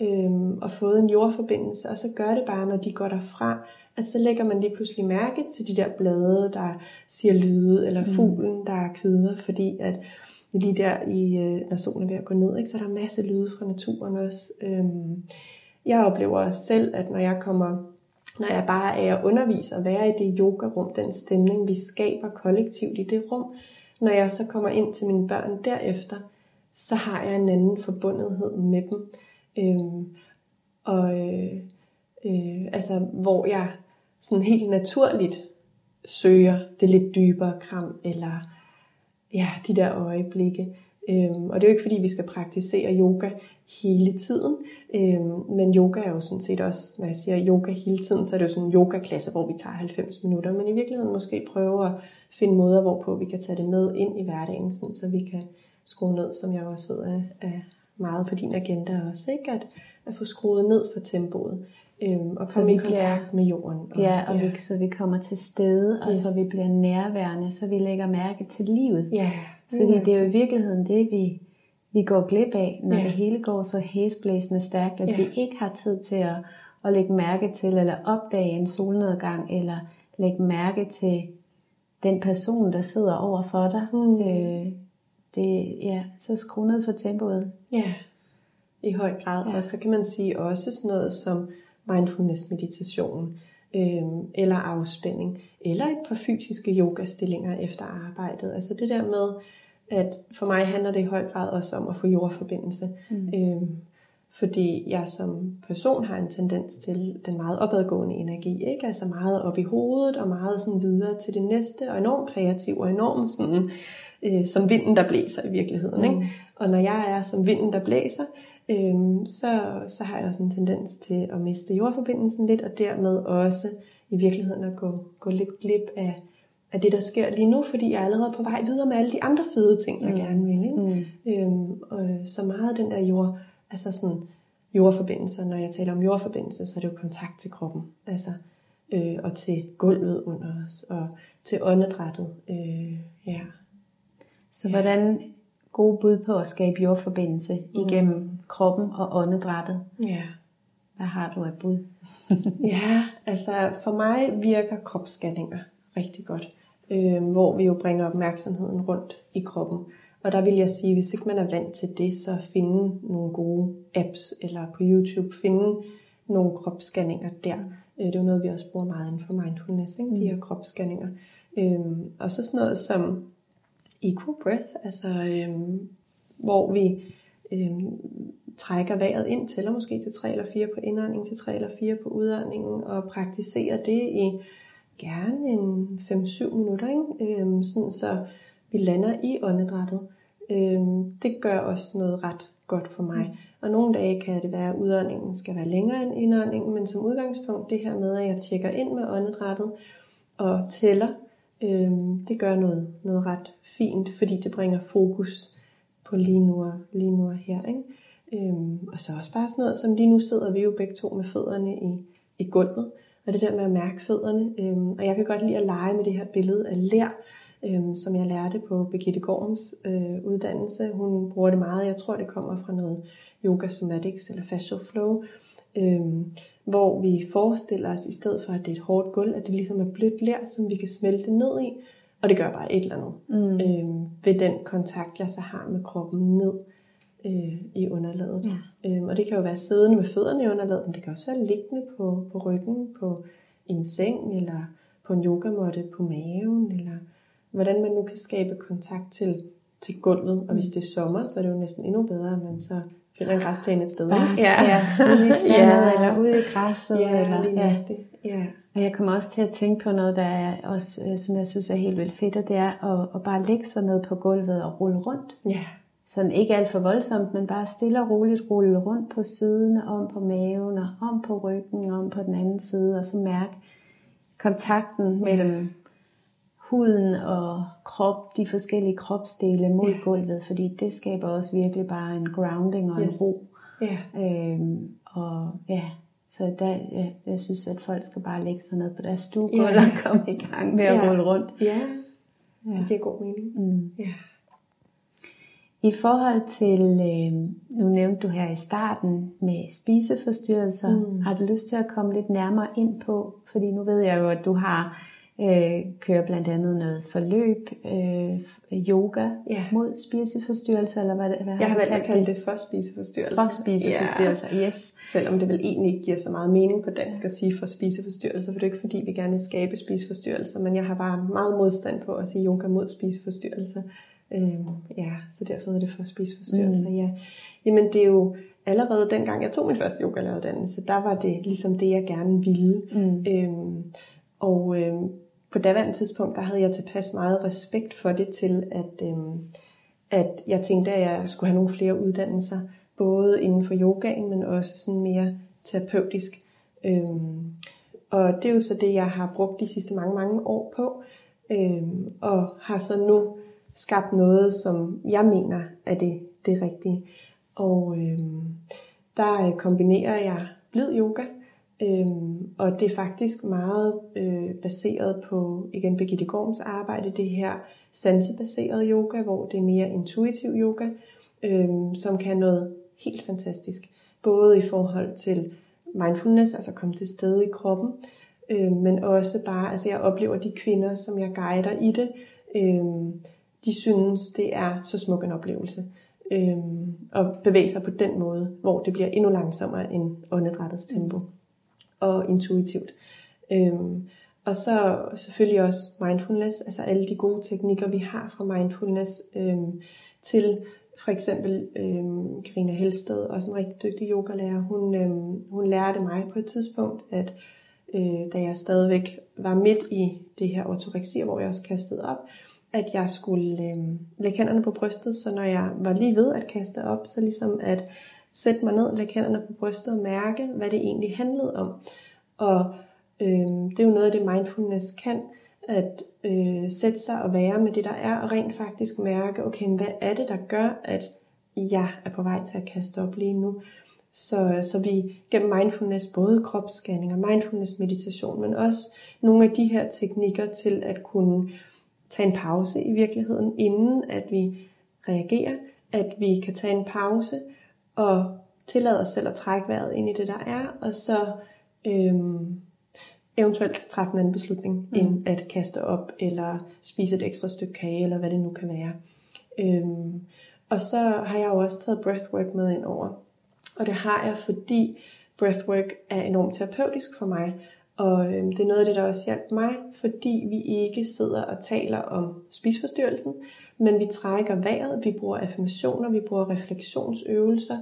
øh, og fået en jordforbindelse, og så gør det bare, når de går derfra, at så lægger man lige pludselig mærke til de der blade, der siger lyde, eller fuglen, der kvider, fordi at lige der, i, øh, når solen er ved at gå ned, ikke, så er der masse lyde fra naturen også. Øhm, jeg oplever også selv, at når jeg kommer, når jeg bare er at undervise og være i det yogarum, den stemning, vi skaber kollektivt i det rum, når jeg så kommer ind til mine børn derefter, så har jeg en anden forbundethed med dem. Øhm, og øh, øh, altså, hvor jeg sådan helt naturligt søger det lidt dybere kram, eller ja, de der øjeblikke. Øhm, og det er jo ikke fordi, vi skal praktisere yoga hele tiden, øhm, men yoga er jo sådan set også, når jeg siger yoga hele tiden, så er det jo sådan en yogaklasse, hvor vi tager 90 minutter, men i virkeligheden måske prøve at finde måder, hvorpå vi kan tage det med ind i hverdagen, sådan, så vi kan skrue ned, som jeg også ved er, er meget på din agenda også, ikke? At, at få skruet ned for tempoet, øhm, og komme i kontakt med jorden. Og, Ja, og Vi, så vi kommer til stede, og Yes. så vi bliver nærværende, så vi lægger mærke til livet. ja, Fordi det er jo i virkeligheden det, vi, vi går glip af, når Ja. det hele går så hæsblæsende stærkt, at Ja. vi ikke har tid til at, at lægge mærke til, eller opdage en solnedgang, eller lægge mærke til den person, der sidder over for dig. Mm. Øh, det, ja, så skru ned for tempoet. Ja, i høj grad. Ja. Ja. Og så kan man sige også sådan noget som mindfulness meditation, øhm, eller afspænding, eller et par fysiske yogastillinger efter arbejdet. Altså det der med, at for mig handler det i høj grad også om at få jordforbindelse. Mm. Øhm, fordi jeg som person har en tendens til den meget opadgående energi, ikke? Altså meget op i hovedet og meget sådan videre til det næste, og enormt kreativ og enormt sådan, øh, som vinden, der blæser i virkeligheden, ikke? Mm. Og når jeg er som vinden, der blæser, øhm, så, så har jeg også en tendens til at miste jordforbindelsen lidt, og dermed også i virkeligheden at gå, gå lidt glip af, af det, der sker lige nu, fordi jeg er allerede på vej videre med alle de andre fede ting, jeg Mm. gerne vil. Ikke? Mm. Øhm, og så meget af den der jord, altså sådan jordforbindelser, når jeg taler om jordforbindelse, så er det jo kontakt til kroppen, altså, øh, og til gulvet under os, og til åndedrættet. Øh, ja. Så hvordan gode bud på at skabe jordforbindelse igennem kroppen og åndedrættet? ja. Hvad har du af bud? (laughs) Ja, altså for mig virker kropsscanninger rigtig godt, øh, hvor vi jo bringer opmærksomheden rundt i kroppen. Og der vil jeg sige, hvis ikke man er vant til det, så finde nogle gode apps, eller på YouTube finde nogle kropsscanninger der. Øh, det er jo noget, vi også bruger meget inden for mindfulness, ikke? de her kropsscanninger. Øhm, og så sådan noget som equal breath, altså øhm, hvor vi øhm, trækker vejret ind, tæller måske til 3 eller 4 på indånding, til 3 eller 4 på udåndingen, og praktiserer det i gerne en 5-7 minutter, ikke? Øhm, sådan så vi lander i åndedrættet. Øhm, det gør også noget ret godt for mig. Og nogle dage kan det være, at udåndingen skal være længere end indåndingen, men som udgangspunkt det her med, at jeg tjekker ind med åndedrættet og tæller, øhm, det gør noget, noget ret fint, fordi det bringer fokus på lige nu og, lige nu og her. Ikke? Øhm, og så også bare sådan noget, som lige nu sidder vi jo begge to med fødderne i, i gulvet, og det der med at mærke fødderne. Øhm, og jeg kan godt lide at lege med det her billede af lær, øhm, som jeg lærte på Birgitte Gorms øh, uddannelse. Hun bruger det meget. Jeg tror, det kommer fra noget yoga somatics eller fascial flow, øhm, hvor vi forestiller os, i stedet for at det er et hårdt gulv, at det ligesom er blødt lær, som vi kan smelte ned i. Og det gør bare et eller andet mm. øhm, ved den kontakt, jeg så har med kroppen ned øh, i underlaget. Ja. Øhm, og det kan jo være siddende med fødderne i underlaget, men det kan også være liggende på, på ryggen, på en seng, eller på en yogamåtte på maven, eller hvordan man nu kan skabe kontakt til, til gulvet. Og hvis det er sommer, så er det jo næsten endnu bedre, at man så finder en græsplæne et sted. Bare ja. ja. ude i (laughs) sandet, ja. eller ude i græsset. Ja, eller, ja. Det. ja. Og jeg kommer også til at tænke på noget, der er også, øh, som jeg synes er helt vildt fedt, og det er at, at bare lægge sig ned på gulvet og rulle rundt. Ja. Sådan ikke alt for voldsomt, men bare stille og roligt rulle rundt på siden, om på maven, og om på ryggen, og om på den anden side, og så mærke kontakten mellem huden og krop, de forskellige kropsdele mod ja. gulvet, fordi det skaber også virkelig bare en grounding og yes. en ro. Ja. Øhm, og ja, så der, ja, jeg synes, at folk skal bare lægge sig ned på deres stuegulv ja. og (laughs) komme i gang med at rulle rundt. Ja, det giver god mening. Mm. Ja. I forhold til, øh, nu nævnte du her i starten med spiseforstyrrelser, mm. har du lyst til at komme lidt nærmere ind på, fordi nu ved jeg jo, at du har øh, kører blandt andet noget forløb, øh, yoga ja. mod spiseforstyrrelser, eller hvad, hvad Jeg har valgt at kalde det for spiseforstyrrelser. For spiseforstyrrelser, ja. yes. Selvom det vel egentlig ikke giver så meget mening på dansk at sige for spiseforstyrrelser, for det er ikke fordi, vi gerne vil skabe spiseforstyrrelser, men jeg har bare meget modstand på at sige yoga mod spiseforstyrrelser. Øhm, ja, så derfor er det for spiseforstyrrelser, mm. ja. Jamen det er jo allerede dengang jeg tog min første yogalæreruddannelse, der var det ligesom det, jeg gerne ville. Mm. Øhm, og øhm, på daværende tidspunkt, der havde jeg tilpas meget respekt for det til, at, øhm, at jeg tænkte, at jeg skulle have nogle flere uddannelser, både inden for yogaen, men også sådan mere terapeutisk. Øhm, og det er jo så det, jeg har brugt de sidste mange, mange år på, øhm, og har så nu skabt noget, som jeg mener er det, det rigtige. Og øhm, der kombinerer jeg blid yoga, Øhm, og det er faktisk meget øh, baseret på, igen Birgitte Gorms arbejde, det her sansebaseret yoga, hvor det er mere intuitiv yoga, øhm, som kan noget helt fantastisk. Både i forhold til mindfulness, altså komme til stede i kroppen, øh, men også bare, altså jeg oplever de kvinder, som jeg guider i det, øh, de synes, det er så smuk en oplevelse. Øh, og bevæge sig på den måde, hvor det bliver endnu langsommere end åndedrættets tempo og intuitivt. Øhm, og så selvfølgelig også mindfulness, altså alle de gode teknikker, vi har fra mindfulness, øhm, til for eksempel øhm, Karina Helsted, også en rigtig dygtig yogalærer, hun, øhm, hun lærte mig på et tidspunkt, at øh, da jeg stadigvæk var midt i det her ortoreksi, hvor jeg også kastede op, at jeg skulle øh, lægge hænderne på brystet, så når jeg var lige ved at kaste op, så ligesom at sætte mig ned, lægge hænderne på brystet og mærke, hvad det egentlig handlede om. Og øh, det er jo noget af det mindfulness kan, at øh, sætte sig og være med det, der er, og rent faktisk mærke, okay, hvad er det, der gør, at jeg er på vej til at kaste op lige nu. Så, så vi gennem mindfulness, både kropsscanning og mindfulness meditation, men også nogle af de her teknikker til at kunne tage en pause i virkeligheden, inden at vi reagerer, at vi kan tage en pause, og tillade os selv at trække vejret ind i det, der er, og så øhm, eventuelt træffe en anden beslutning, mm. end at kaste op, eller spise et ekstra stykke kage, eller hvad det nu kan være. Øhm, og så har jeg jo også taget breathwork med ind over. Og det har jeg, fordi breathwork er enormt terapeutisk for mig, Og øh, det er noget af det, der også hjalp mig, fordi vi ikke sidder og taler om spisforstyrrelsen, men vi trækker vejret, vi bruger affirmationer, vi bruger refleksionsøvelser,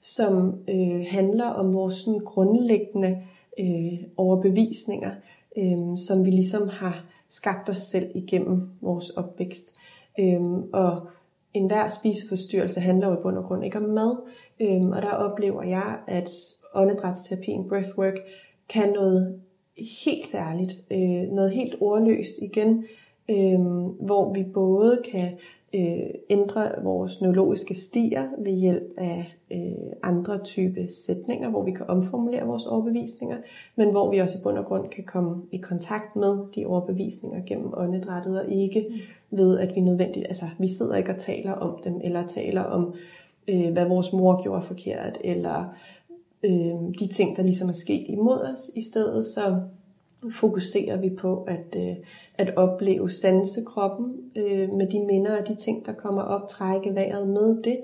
som øh, handler om vores sådan, grundlæggende øh, overbevisninger, øh, som vi ligesom har skabt os selv igennem vores opvækst. Øh, og enhver spiseforstyrrelse handler jo i bund og grund ikke om mad, øh, og der oplever jeg, at åndedrætsterapien, breathwork, kan noget helt særligt, øh, noget helt ordløst igen, øh, hvor vi både kan øh, ændre vores neurologiske stier ved hjælp af øh, andre type sætninger, hvor vi kan omformulere vores overbevisninger, men hvor vi også i bund og grund kan komme i kontakt med de overbevisninger gennem åndedrættet, og ikke ved, at vi nødvendigt, altså vi sidder ikke og taler om dem, eller taler om, øh, hvad vores mor gjorde forkert, eller øh, de ting, der ligesom er sket imod os. I stedet så fokuserer vi på at, øh, at opleve sansekroppen øh, med de minder og de ting, der kommer op, trække vejret med det,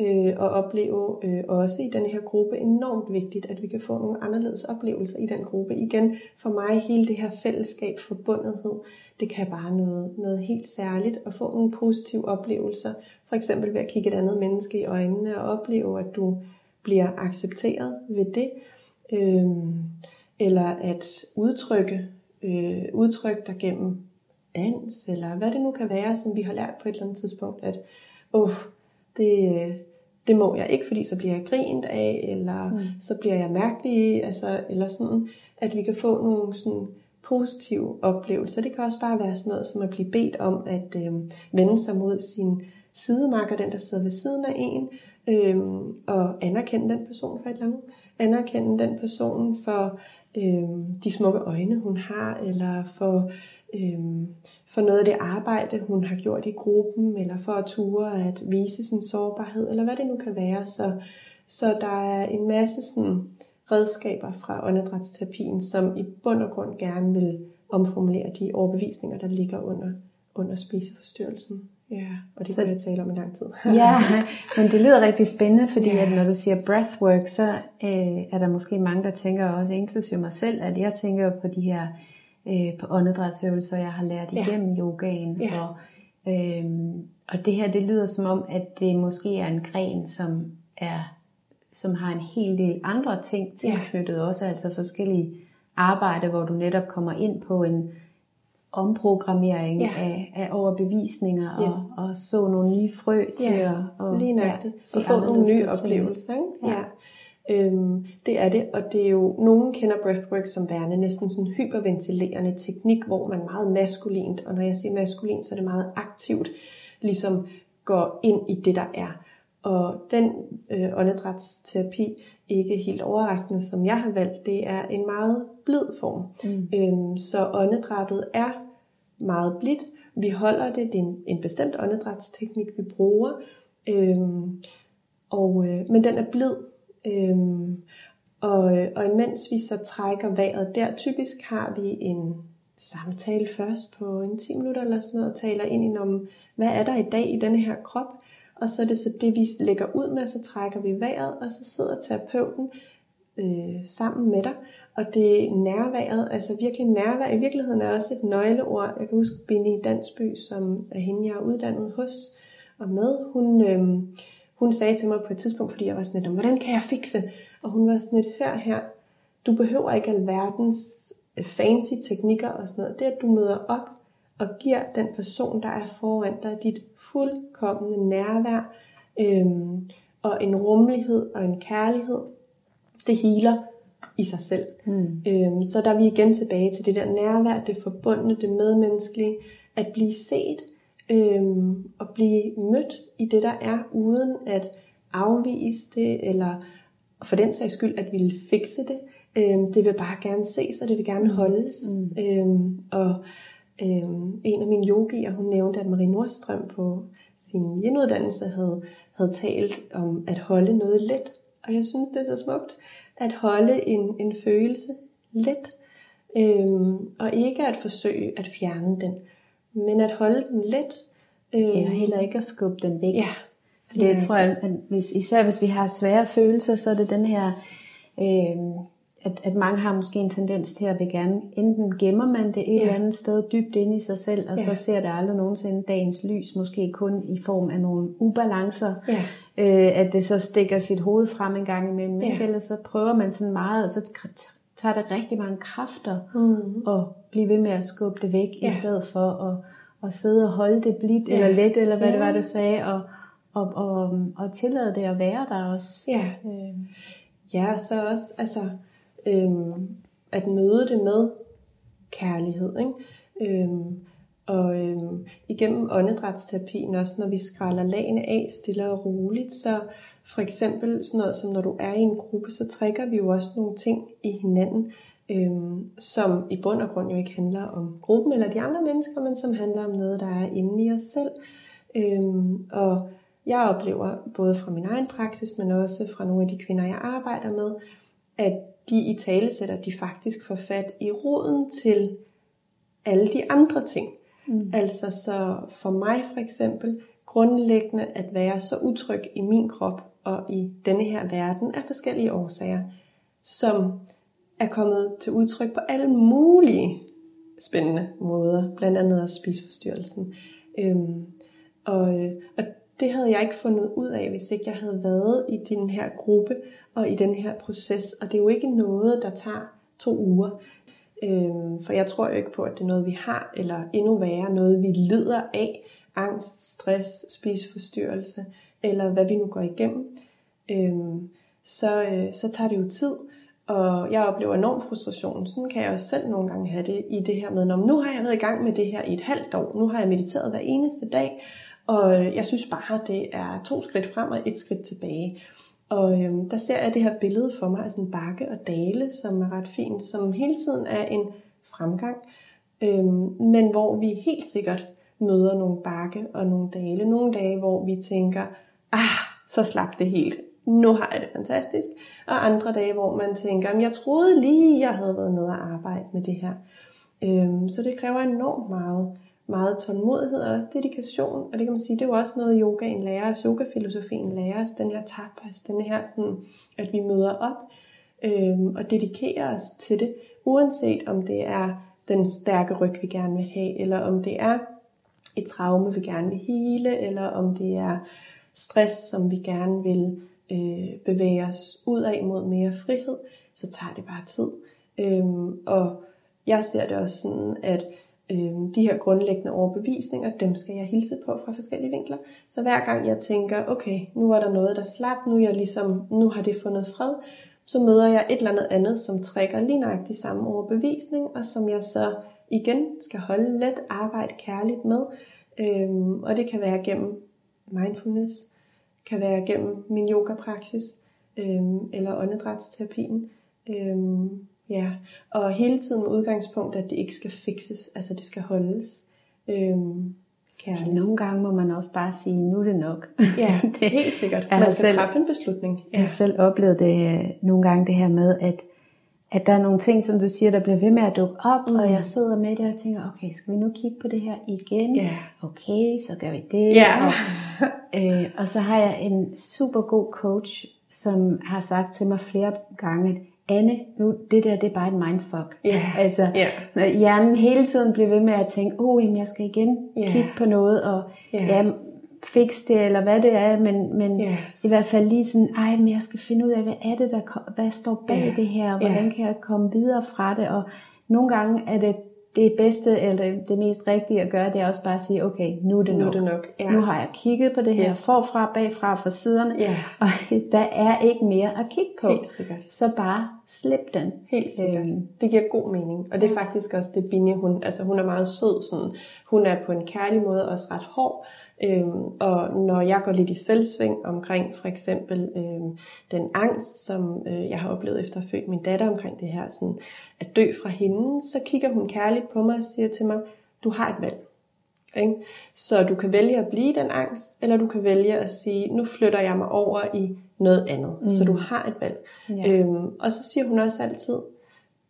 øh, og opleve øh, også i den her gruppe enormt vigtigt, at vi kan få nogle anderledes oplevelser i den gruppe. Igen, for mig hele det her fællesskab, forbundethed, det kan bare noget, noget helt særligt at få nogle positive oplevelser. For eksempel ved at kigge et andet menneske i øjnene og opleve, at du bliver accepteret ved det. Øh, eller at udtrykke, øh, udtrykke dig gennem dans, eller hvad det nu kan være, som vi har lært på et eller andet tidspunkt, at åh, det, det må jeg ikke, fordi så bliver jeg grint af, eller mm. så bliver jeg mærkelig, altså, eller sådan, at vi kan få nogle sådan positive oplevelser. Det kan også bare være sådan noget, som at blive bedt om at øh, vende sig mod sin sidemarker, den der sidder ved siden af en, øh, og anerkende den person for et eller andet. Anerkende den person for øh, de smukke øjne, hun har, eller for, øh, for noget af det arbejde, hun har gjort i gruppen, eller for at ture at vise sin sårbarhed, eller hvad det nu kan være. Så, så der er en masse sådan, redskaber fra åndedrætsterapien, som i bund og grund gerne vil omformulere de overbevisninger, der ligger under, under spiseforstyrrelsen. Ja, og det så, kan jeg tale om i lang tid. ja, (laughs) men det lyder rigtig spændende, fordi ja. at når du siger breathwork, så øh, er der måske mange, der tænker også, inklusive mig selv, at jeg tænker på de her øh, på åndedrætsøvelser, jeg har lært ja. igennem yogaen. Ja. Og, øh, og det her, det lyder som om, at det måske er en gren, som er som har en hel del andre ting tilknyttet ja. også, altså forskellige arbejde, hvor du netop kommer ind på en omprogrammering ja. af, af overbevisninger yes. og, og så nogle nye frø til ja, at og, lige ja, og få nogle nye oplevelser. Ikke? Ja. Ja. Øhm, det er det, og det er jo, nogen kender breathwork som værende næsten sådan en hyperventilerende teknik, hvor man meget maskulint, og når jeg siger maskulint, så er det meget aktivt, ligesom går ind i det, der er. Og den øh, åndedrætsterapi, ikke helt overraskende, som jeg har valgt, det er en meget blid form. Mm. Øhm, så åndedrættet er meget blidt. Vi holder det, det er en, en bestemt åndedrætsteknik, vi bruger. Øhm, og, øh, men den er blid. Øhm, og, og imens vi så trækker vejret der, typisk har vi en samtale først på en 10 minutter eller sådan noget, og taler ind i om, hvad er der i dag i denne her krop, og så er det så det, vi lægger ud med, så trækker vi vejret, og så sidder terapeuten øh, sammen med dig. Og det nærværet, altså virkelig nærvær, i virkeligheden er også et nøgleord. Jeg kan huske Bini Dansby, som er hende, jeg er uddannet hos og med. Hun, øh, hun sagde til mig på et tidspunkt, fordi jeg var sådan lidt, hvordan kan jeg fikse? Og hun var sådan lidt, hør her, du behøver ikke alverdens øh, fancy teknikker og sådan noget. Det at du møder op og giver den person, der er foran dig, dit fuldkommende nærvær, øhm, og en rummelighed og en kærlighed, det healer i sig selv. Mm. Øhm, så der er vi igen tilbage til det der nærvær, det forbundne, det medmenneskelige, at blive set øhm, og blive mødt i det, der er, uden at afvise det, eller for den sags skyld, at ville fikse det. Øhm, det vil bare gerne ses, og det vil gerne mm. holdes. Mm. Øhm, og øhm, en af mine yogier, hun nævnte, at Marie Nordstrøm på sin yin havde, havde talt om at holde noget let. Og jeg synes, det er så smukt at holde en, en følelse let. Øhm, og ikke at forsøge at fjerne den, men at holde den let. Øhm, Eller heller ikke at skubbe den væk. Ja. Fordi jeg tror, at hvis, især hvis vi har svære følelser, så er det den her øh, at, at mange har måske en tendens til at vil gerne, enten gemmer man det et ja. eller andet sted dybt inde i sig selv, og ja. så ser det aldrig nogensinde dagens lys, måske kun i form af nogle ubalancer, ja. øh, at det så stikker sit hoved frem en gang imellem, ja. eller så prøver man sådan meget, og så tager det rigtig mange kræfter mm. at blive ved med at skubbe det væk, ja. i stedet for at, at sidde og holde det blidt ja. eller let, eller hvad ja. det var, du sagde, og, og, og, og tillade det at være der også. Ja, øh. ja så også, altså øhm, at møde det med kærlighed. Ikke? Øhm, og øhm, igennem åndedrætsterapien også, når vi skræller lagene af stille og roligt, så for eksempel sådan noget som når du er i en gruppe, så trækker vi jo også nogle ting i hinanden, øhm, som i bund og grund jo ikke handler om gruppen eller de andre mennesker, men som handler om noget, der er inde i os selv. Øhm, og jeg oplever både fra min egen praksis, men også fra nogle af de kvinder, jeg arbejder med, at de i tale sætter, de faktisk får fat i roden til alle de andre ting. Mm. Altså så for mig for eksempel, grundlæggende at være så utryg i min krop og i denne her verden af forskellige årsager, som er kommet til udtryk på alle mulige spændende måder, blandt andet også spiseforstyrrelsen. Øhm, og, øh, og det havde jeg ikke fundet ud af, hvis ikke jeg havde været i den her gruppe og i den her proces. Og det er jo ikke noget, der tager to uger. Øhm, for jeg tror jo ikke på, at det er noget, vi har, eller endnu værre, noget, vi lider af. Angst, stress, spiseforstyrrelse, eller hvad vi nu går igennem. Øhm, så, øh, så tager det jo tid. Og jeg oplever enorm frustration. Sådan kan jeg også selv nogle gange have det i det her med, når nu har jeg været i gang med det her i et halvt år. Nu har jeg mediteret hver eneste dag. Og øh, jeg synes bare, det er to skridt frem og et skridt tilbage. Og øhm, der ser jeg det her billede for mig af sådan en bakke og dale, som er ret fint, som hele tiden er en fremgang, øhm, men hvor vi helt sikkert møder nogle bakke og nogle dale. Nogle dage, hvor vi tænker, ah, så slap det helt. Nu har jeg det fantastisk. Og andre dage, hvor man tænker, jeg troede lige, jeg havde været nede og arbejde med det her. Øhm, så det kræver enormt meget meget tålmodighed og også dedikation. Og det kan man sige, det er jo også noget, yogaen lærer os, yogafilosofien lærer os, den her tapas, den her sådan, at vi møder op øh, og dedikerer os til det, uanset om det er den stærke ryg, vi gerne vil have, eller om det er et traume, vi gerne vil hele, eller om det er stress, som vi gerne vil øh, bevæge os ud af mod mere frihed, så tager det bare tid. Øhm, og jeg ser det også sådan, at øh, de her grundlæggende overbevisninger, dem skal jeg hilse på fra forskellige vinkler. Så hver gang jeg tænker, okay, nu er der noget, der slap, nu, er jeg ligesom, nu har det fundet fred, så møder jeg et eller andet andet, som trækker lige nøjagtigt samme overbevisning, og som jeg så igen skal holde let, arbejde kærligt med. Øhm, og det kan være gennem mindfulness, kan være gennem min yoga-praksis, øhm, eller åndedrætsterapien. Øhm, Ja, og hele tiden med udgangspunkt, at det ikke skal fikses, altså det skal holdes. Øhm, kærligt. Nogle gange må man også bare sige, nu er det nok. Ja, (laughs) det er helt sikkert. Man skal selv, træffe en beslutning. Jeg har selv oplevet det øh, nogle gange, det her med, at, at der er nogle ting, som du siger, der bliver ved med at dukke op, mm. og jeg sidder med det og tænker, okay, skal vi nu kigge på det her igen? Yeah. Okay, så gør vi det. Yeah. Og, øh, og så har jeg en super god coach, som har sagt til mig flere gange, Anne, nu, det der, det er bare et mindfuck. Yeah. (laughs) Altså, yeah. når hjernen hele tiden bliver ved med at tænke, åh, oh, jeg skal igen yeah. kigge på noget, og yeah. ja, fix det, eller hvad det er, men, men yeah. i hvert fald lige sådan, ej, men jeg skal finde ud af, hvad er det, der hvad står bag yeah. det her, og hvordan yeah. kan jeg komme videre fra det, og nogle gange er det det bedste, eller det, det mest rigtige at gøre, det er også bare at sige, okay, nu er det nu nok. Er det nok. Ja. Nu har jeg kigget på det her, yes. forfra, bagfra, fra siderne, ja. og (laughs) der er ikke mere at kigge på. Helt sikkert. Så bare slip den. Helt sikkert. Øhm. Det giver god mening. Og det er faktisk også det, Binje, hun, altså hun er meget sød. Sådan, hun er på en kærlig måde også ret hård. Øhm, og når jeg går lidt i selvsving omkring for eksempel øhm, den angst, som øh, jeg har oplevet efter at have født min datter omkring det her, sådan at dø fra hende, så kigger hun kærligt på mig og siger til mig, du har et valg. Ikke? Så du kan vælge at blive den angst, eller du kan vælge at sige, nu flytter jeg mig over i noget andet. Mm. Så du har et valg. Ja. Øhm, og så siger hun også altid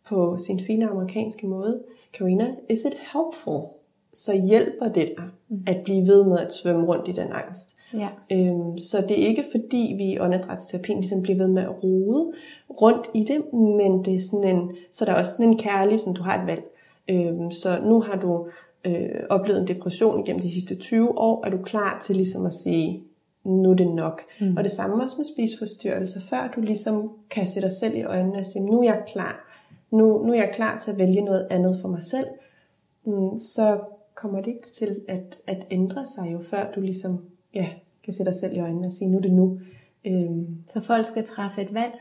på sin fine amerikanske måde, Karina, is it helpful? Så hjælper det dig mm. at blive ved med at svømme rundt i den angst. Ja. Øhm, så det er ikke fordi vi i åndedrætsterapien ligesom bliver ved med at rode rundt i det, men det er sådan en, så der er også sådan en kærlig, sådan du har et valg. Øhm, så nu har du øh, oplevet en depression igennem de sidste 20 år, er du klar til ligesom at sige, nu er det nok. Mm. Og det samme også med spiseforstyrrelser, før du ligesom kan se dig selv i øjnene og sige, nu er jeg klar. Nu, nu er jeg klar til at vælge noget andet for mig selv. Mm, så kommer det ikke til at, at ændre sig jo, før du ligesom ja, kan se dig selv i øjnene og sige, nu er det nu. Øhm, så folk skal træffe et valg?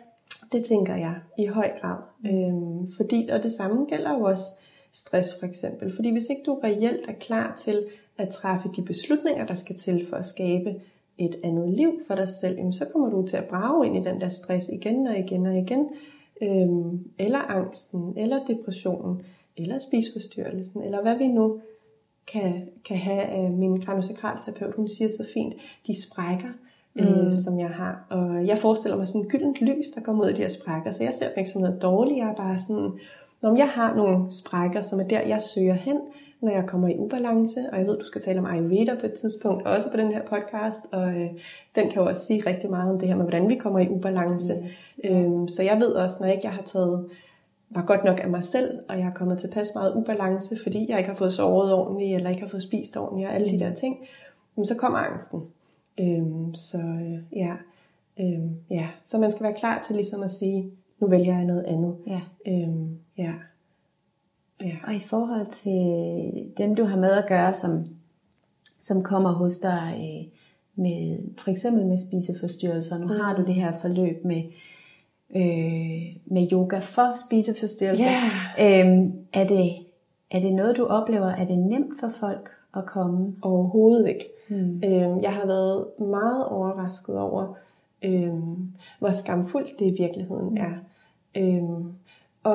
Det tænker jeg i høj grad. Mm. Øhm, fordi, og det samme gælder jo også stress for eksempel. Fordi hvis ikke du reelt er klar til at træffe de beslutninger, der skal til for at skabe et andet liv for dig selv, jamen, så kommer du til at brage ind i den der stress igen og igen og igen. Øhm, eller angsten, eller depressionen, eller spisforstyrrelsen, eller hvad vi nu kan, kan have af min kraniosakralterapeut. Hun siger så fint, de sprækker, øh, mm. øh, som jeg har. Og jeg forestiller mig sådan en gyldent lys, der kommer ud af de her sprækker. Så jeg ser dem ikke som noget dårligt. Jeg er bare sådan, når jeg har nogle sprækker, som er der, jeg søger hen, når jeg kommer i ubalance, og jeg ved, du skal tale om Ayurveda på et tidspunkt, også på den her podcast, og øh, den kan jo også sige rigtig meget om det her med, hvordan vi kommer i ubalance. Yes. Øhm, så jeg ved også, når ikke jeg har taget var godt nok af mig selv, og jeg er kommet til pas meget ubalance, fordi jeg ikke har fået sovet ordentligt, eller ikke har fået spist ordentligt, og alle de mm. der ting, så kommer angsten. Øhm, så øh, ja, øhm, ja, så man skal være klar til ligesom at sige, nu vælger jeg noget andet. Ja. Øhm, ja. ja. Og i forhold til dem, du har med at gøre, som, som kommer hos dig øh, med for eksempel med spiseforstyrrelser, nu mm. har du det her forløb med øh, med yoga for spiseforstyrrelser. Yeah. Øhm, er, det, er det noget, du oplever? Er det nemt for folk at komme? Overhovedet ikke. Mm. Øhm, jeg har været meget overrasket over, øhm, hvor skamfuldt det i virkeligheden mm. er. Øhm,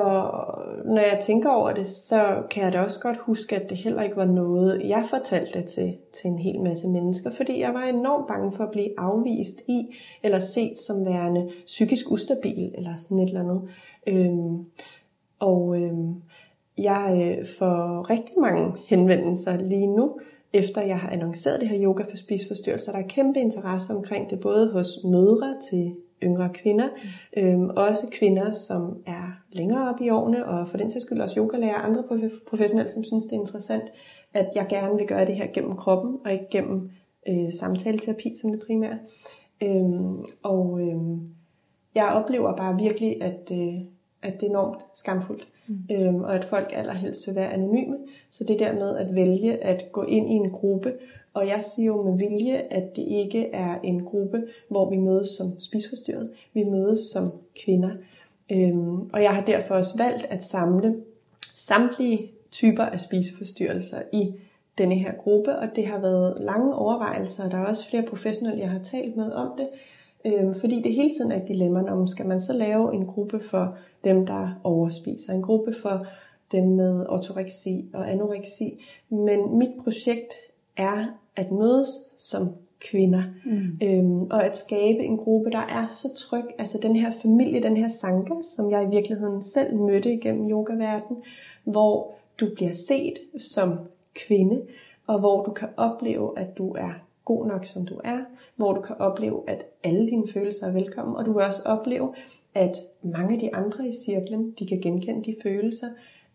og når jeg tænker over det, så kan jeg da også godt huske, at det heller ikke var noget, jeg fortalte til, til en hel masse mennesker, fordi jeg var enormt bange for at blive afvist i, eller set som værende psykisk ustabil, eller sådan et eller andet. Øhm, og øhm, jeg øh, får rigtig mange henvendelser lige nu, efter jeg har annonceret det her yoga for spiseforstyrrelser. Der er kæmpe interesse omkring det, både hos mødre til yngre kvinder. Øhm, også kvinder, som er længere op i årene, og for den sags skyld også yogalærer og andre professionelle, som synes, det er interessant, at jeg gerne vil gøre det her gennem kroppen, og ikke gennem øh, samtaleterapi som det primære. Øhm, og øhm, jeg oplever bare virkelig, at, øh, at det er enormt skamfuldt. Mm. Øhm, og at folk allerhelst vil være anonyme. Så det der med at vælge at gå ind i en gruppe og jeg siger jo med vilje, at det ikke er en gruppe, hvor vi mødes som spisforstyrret. Vi mødes som kvinder. Øhm, og jeg har derfor også valgt at samle samtlige typer af spiseforstyrrelser i denne her gruppe, og det har været lange overvejelser, og der er også flere professionelle, jeg har talt med om det, øhm, fordi det hele tiden er et dilemma, om skal man så lave en gruppe for dem, der overspiser, en gruppe for dem med ortoreksi og anoreksi, men mit projekt er at mødes som kvinder. Mm. Øhm, og at skabe en gruppe, der er så tryg. Altså den her familie, den her sangha, som jeg i virkeligheden selv mødte igennem yogaverden, hvor du bliver set som kvinde, og hvor du kan opleve, at du er god nok, som du er, hvor du kan opleve, at alle dine følelser er velkommen, og du vil også opleve, at mange af de andre i cirklen, de kan genkende de følelser,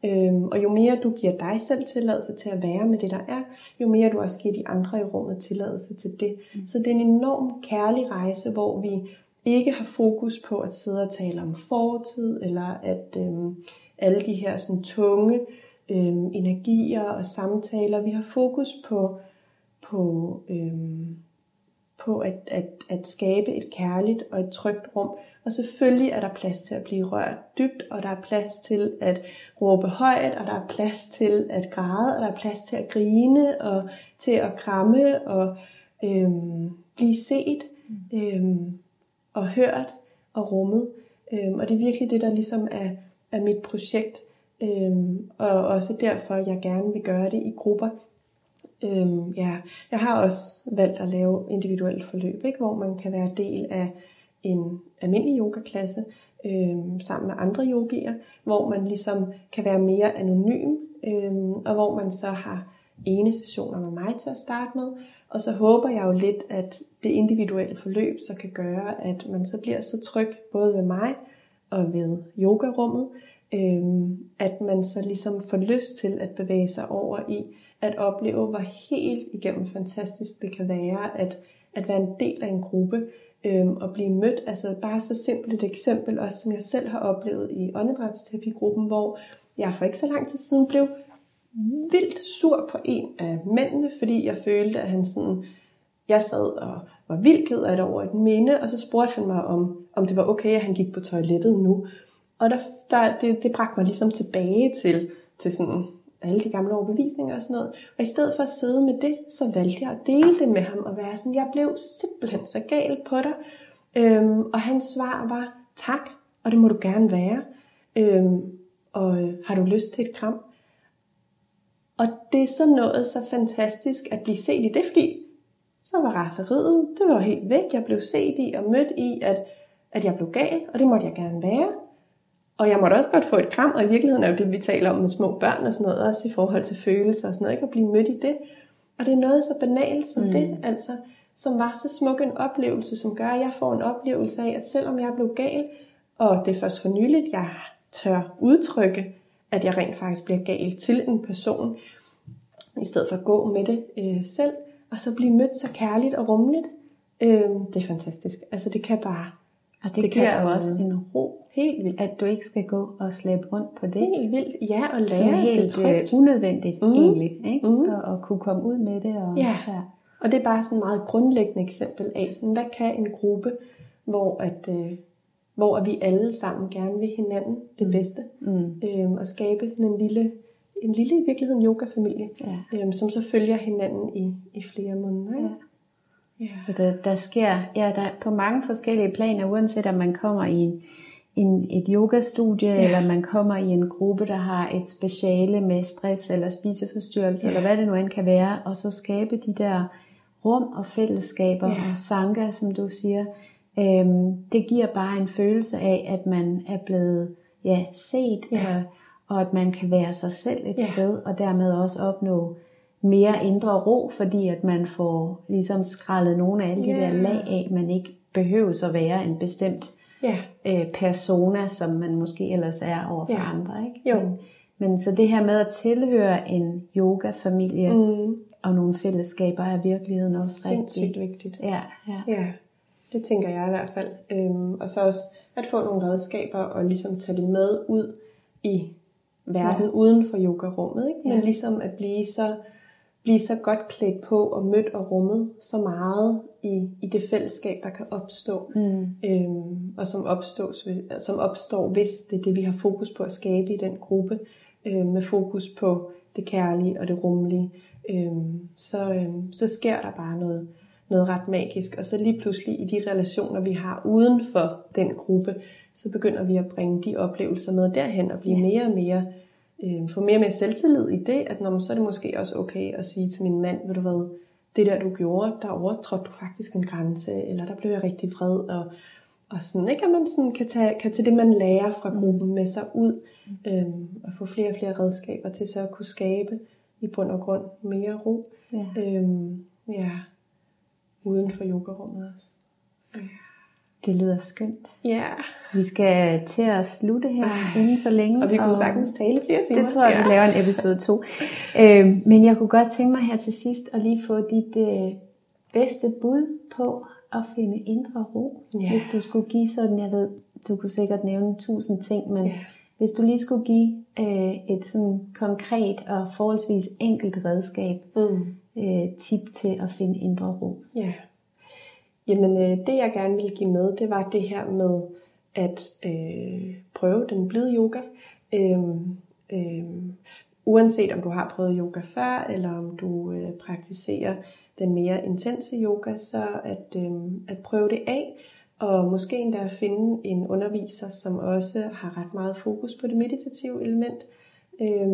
Øhm, og jo mere du giver dig selv tilladelse til at være med det, der er, jo mere du også giver de andre i rummet tilladelse til det. Mm. Så det er en enorm kærlig rejse, hvor vi ikke har fokus på at sidde og tale om fortid, eller at øhm, alle de her sådan, tunge øhm, energier og samtaler. Vi har fokus på, på, øhm, på at, at, at skabe et kærligt og et trygt rum, og selvfølgelig er der plads til at blive rørt dybt, og der er plads til at råbe højt, og der er plads til at græde, og der er plads til at grine, og til at kramme, og øhm, blive set, øhm, og hørt, og rummet. Øhm, og det er virkelig det, der ligesom er, er mit projekt, øhm, og også derfor, jeg gerne vil gøre det i grupper. Øhm, ja. Jeg har også valgt at lave individuelle forløb, ikke? hvor man kan være del af en almindelig yogaklasse øhm, sammen med andre yogier, hvor man ligesom kan være mere anonym, øhm, og hvor man så har ene sessioner med mig til at starte med. Og så håber jeg jo lidt, at det individuelle forløb så kan gøre, at man så bliver så tryg både ved mig og ved yogarummet, øhm, at man så ligesom får lyst til at bevæge sig over i at opleve, hvor helt igennem fantastisk det kan være at, at være en del af en gruppe øhm, og blive mødt. Altså bare så simpelt et eksempel, også som jeg selv har oplevet i åndedrætsterapigruppen, hvor jeg for ikke så lang tid siden blev vildt sur på en af mændene, fordi jeg følte, at han sådan, jeg sad og var vildt ked af det over et minde, og så spurgte han mig, om, om det var okay, at han gik på toilettet nu. Og der, der, det, det bragte mig ligesom tilbage til, til sådan alle de gamle overbevisninger og sådan noget. Og i stedet for at sidde med det, så valgte jeg at dele det med ham og være sådan, jeg blev simpelthen så gal på dig. Øhm, og hans svar var, tak, og det må du gerne være. Øhm, og øh, har du lyst til et kram? Og det er så noget så fantastisk at blive set i det, fordi så var raseriet, det var helt væk. Jeg blev set i og mødt i, at, at jeg blev gal, og det måtte jeg gerne være. Og jeg måtte også godt få et kram, og i virkeligheden er jo det, vi taler om med små børn og sådan noget, også i forhold til følelser og sådan noget, ikke at blive mødt i det. Og det er noget så banalt som mm. det, altså, som var så smuk en oplevelse, som gør, at jeg får en oplevelse af, at selvom jeg blev gal, og det er først for nyligt, jeg tør udtrykke, at jeg rent faktisk bliver gal til en person, i stedet for at gå med det øh, selv, og så blive mødt så kærligt og rummeligt. Øh, det er fantastisk. Altså det kan bare... Og det, det giver jo også en ro, helt vildt. at du ikke skal gå og slæbe rundt på det. Helt vildt, ja, og lære Som er helt det øh, unødvendigt mm. egentlig, ikke? Mm. Og, og kunne komme ud med det. Og, ja. ja, og det er bare sådan et meget grundlæggende eksempel af, sådan, hvad kan en gruppe, hvor at, øh, hvor vi alle sammen gerne vil hinanden det mm. bedste, mm. øhm, og skabe sådan en lille, en lille i virkeligheden yogafamilie, ja. øhm, som så følger hinanden i, i flere måneder. Ja. Ja. Så der, der sker ja, der på mange forskellige planer, uanset om man kommer i en, en, et yogastudie, ja. eller man kommer i en gruppe, der har et speciale med stress eller spiseforstyrrelse, ja. eller hvad det nu end kan være, og så skabe de der rum og fællesskaber ja. og sanga, som du siger, Øhm, det giver bare en følelse af, at man er blevet ja, set, ja. Og, og at man kan være sig selv et ja. sted, og dermed også opnå mere indre ro, fordi at man får ligesom skrællet nogle af alle de der lag af, man ikke behøver at være en bestemt ja. øh, persona, som man måske ellers er over for ja. andre. Ikke? Jo. Men, men så det her med at tilhøre en yoga-familie mm. og nogle fællesskaber er i virkeligheden også rigtig vigtigt. Ja, ja. ja. Det tænker jeg i hvert fald. Øhm, og så også at få nogle redskaber og ligesom tage det med ud i verden ja. uden for yogarummet. Ikke? Men ja. ligesom at blive så, blive så godt klædt på og mødt og rummet så meget i, i det fællesskab, der kan opstå. Mm. Øhm, og som, opstås, som opstår, hvis det er det, vi har fokus på at skabe i den gruppe. Øh, med fokus på det kærlige og det rummelige. Øhm, så, øhm, så sker der bare noget noget ret magisk. Og så lige pludselig i de relationer, vi har uden for den gruppe, så begynder vi at bringe de oplevelser med derhen og blive mere og mere, øh, få mere og mere selvtillid i det, at når man, så er det måske også okay at sige til min mand, ved du hvad, det der du gjorde, der overtrådte du faktisk en grænse, eller der blev jeg rigtig vred, og, og sådan, ikke? At man sådan kan, tage, kan tage det, man lærer fra gruppen med sig ud, øh, og få flere og flere redskaber til så at kunne skabe i bund og grund mere ro. Ja. Øh, ja uden for yogarummet også. Ja. Det lyder skønt. Ja. Vi skal til at slutte her Ej. inden så længe. Og vi kunne og sagtens tale flere timer. Det tror jeg, ja. vi laver en episode 2. øh, men jeg kunne godt tænke mig her til sidst at lige få dit øh, bedste bud på at finde indre ro. Ja. Hvis du skulle give sådan, jeg ved, du kunne sikkert nævne tusind ting, men ja. hvis du lige skulle give øh, et sådan konkret og forholdsvis enkelt redskab, mm øh, tip til at finde indre ro? Ja. Jamen øh, det jeg gerne ville give med, det var det her med at øh, prøve den blide yoga. Øh, øh, uanset om du har prøvet yoga før, eller om du øh, praktiserer den mere intense yoga, så at, øh, at prøve det af, og måske endda finde en underviser, som også har ret meget fokus på det meditative element. Øh,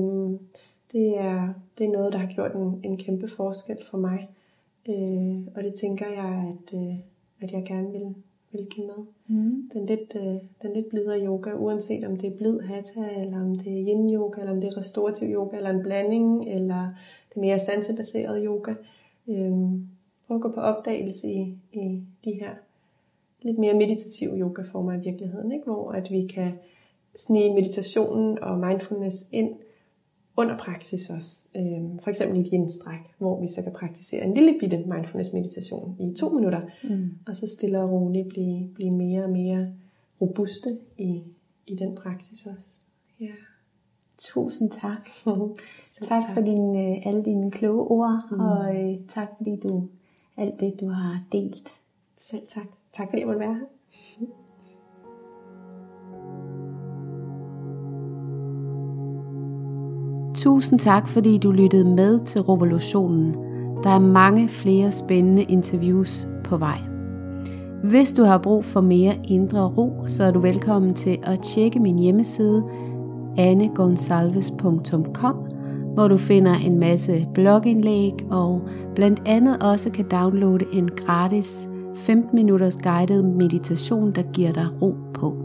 det er, det er noget, der har gjort en, en kæmpe forskel for mig. Øh, og det tænker jeg, at, øh, at jeg gerne vil, vil give med. Mm. Den, lidt, øh, den lidt blidere yoga, uanset om det er blid hatha, eller om det er yin yoga, eller om det er restorativ yoga, eller en blanding, eller det mere sansebaserede yoga. Øhm, prøv at gå på opdagelse i, i de her lidt mere meditative yogaformer i virkeligheden, ikke? hvor at vi kan snige meditationen og mindfulness ind under praksis også. Øhm, for eksempel i et yin-stræk, hvor vi så kan praktisere en lille bitte mindfulness meditation i to minutter, mm. og så stille og roligt blive, blive mere og mere robuste i, i den praksis også. Ja. Tusind tak. (laughs) tak, tak for din, øh, alle dine kloge ord, mm. og øh, tak fordi du alt det, du har delt. Selv tak. Tak fordi jeg måtte være her. Tusind tak, fordi du lyttede med til Revolutionen. Der er mange flere spændende interviews på vej. Hvis du har brug for mere indre ro, så er du velkommen til at tjekke min hjemmeside annegonsalves.com, hvor du finder en masse blogindlæg og blandt andet også kan downloade en gratis 15 minutters guided meditation, der giver dig ro på.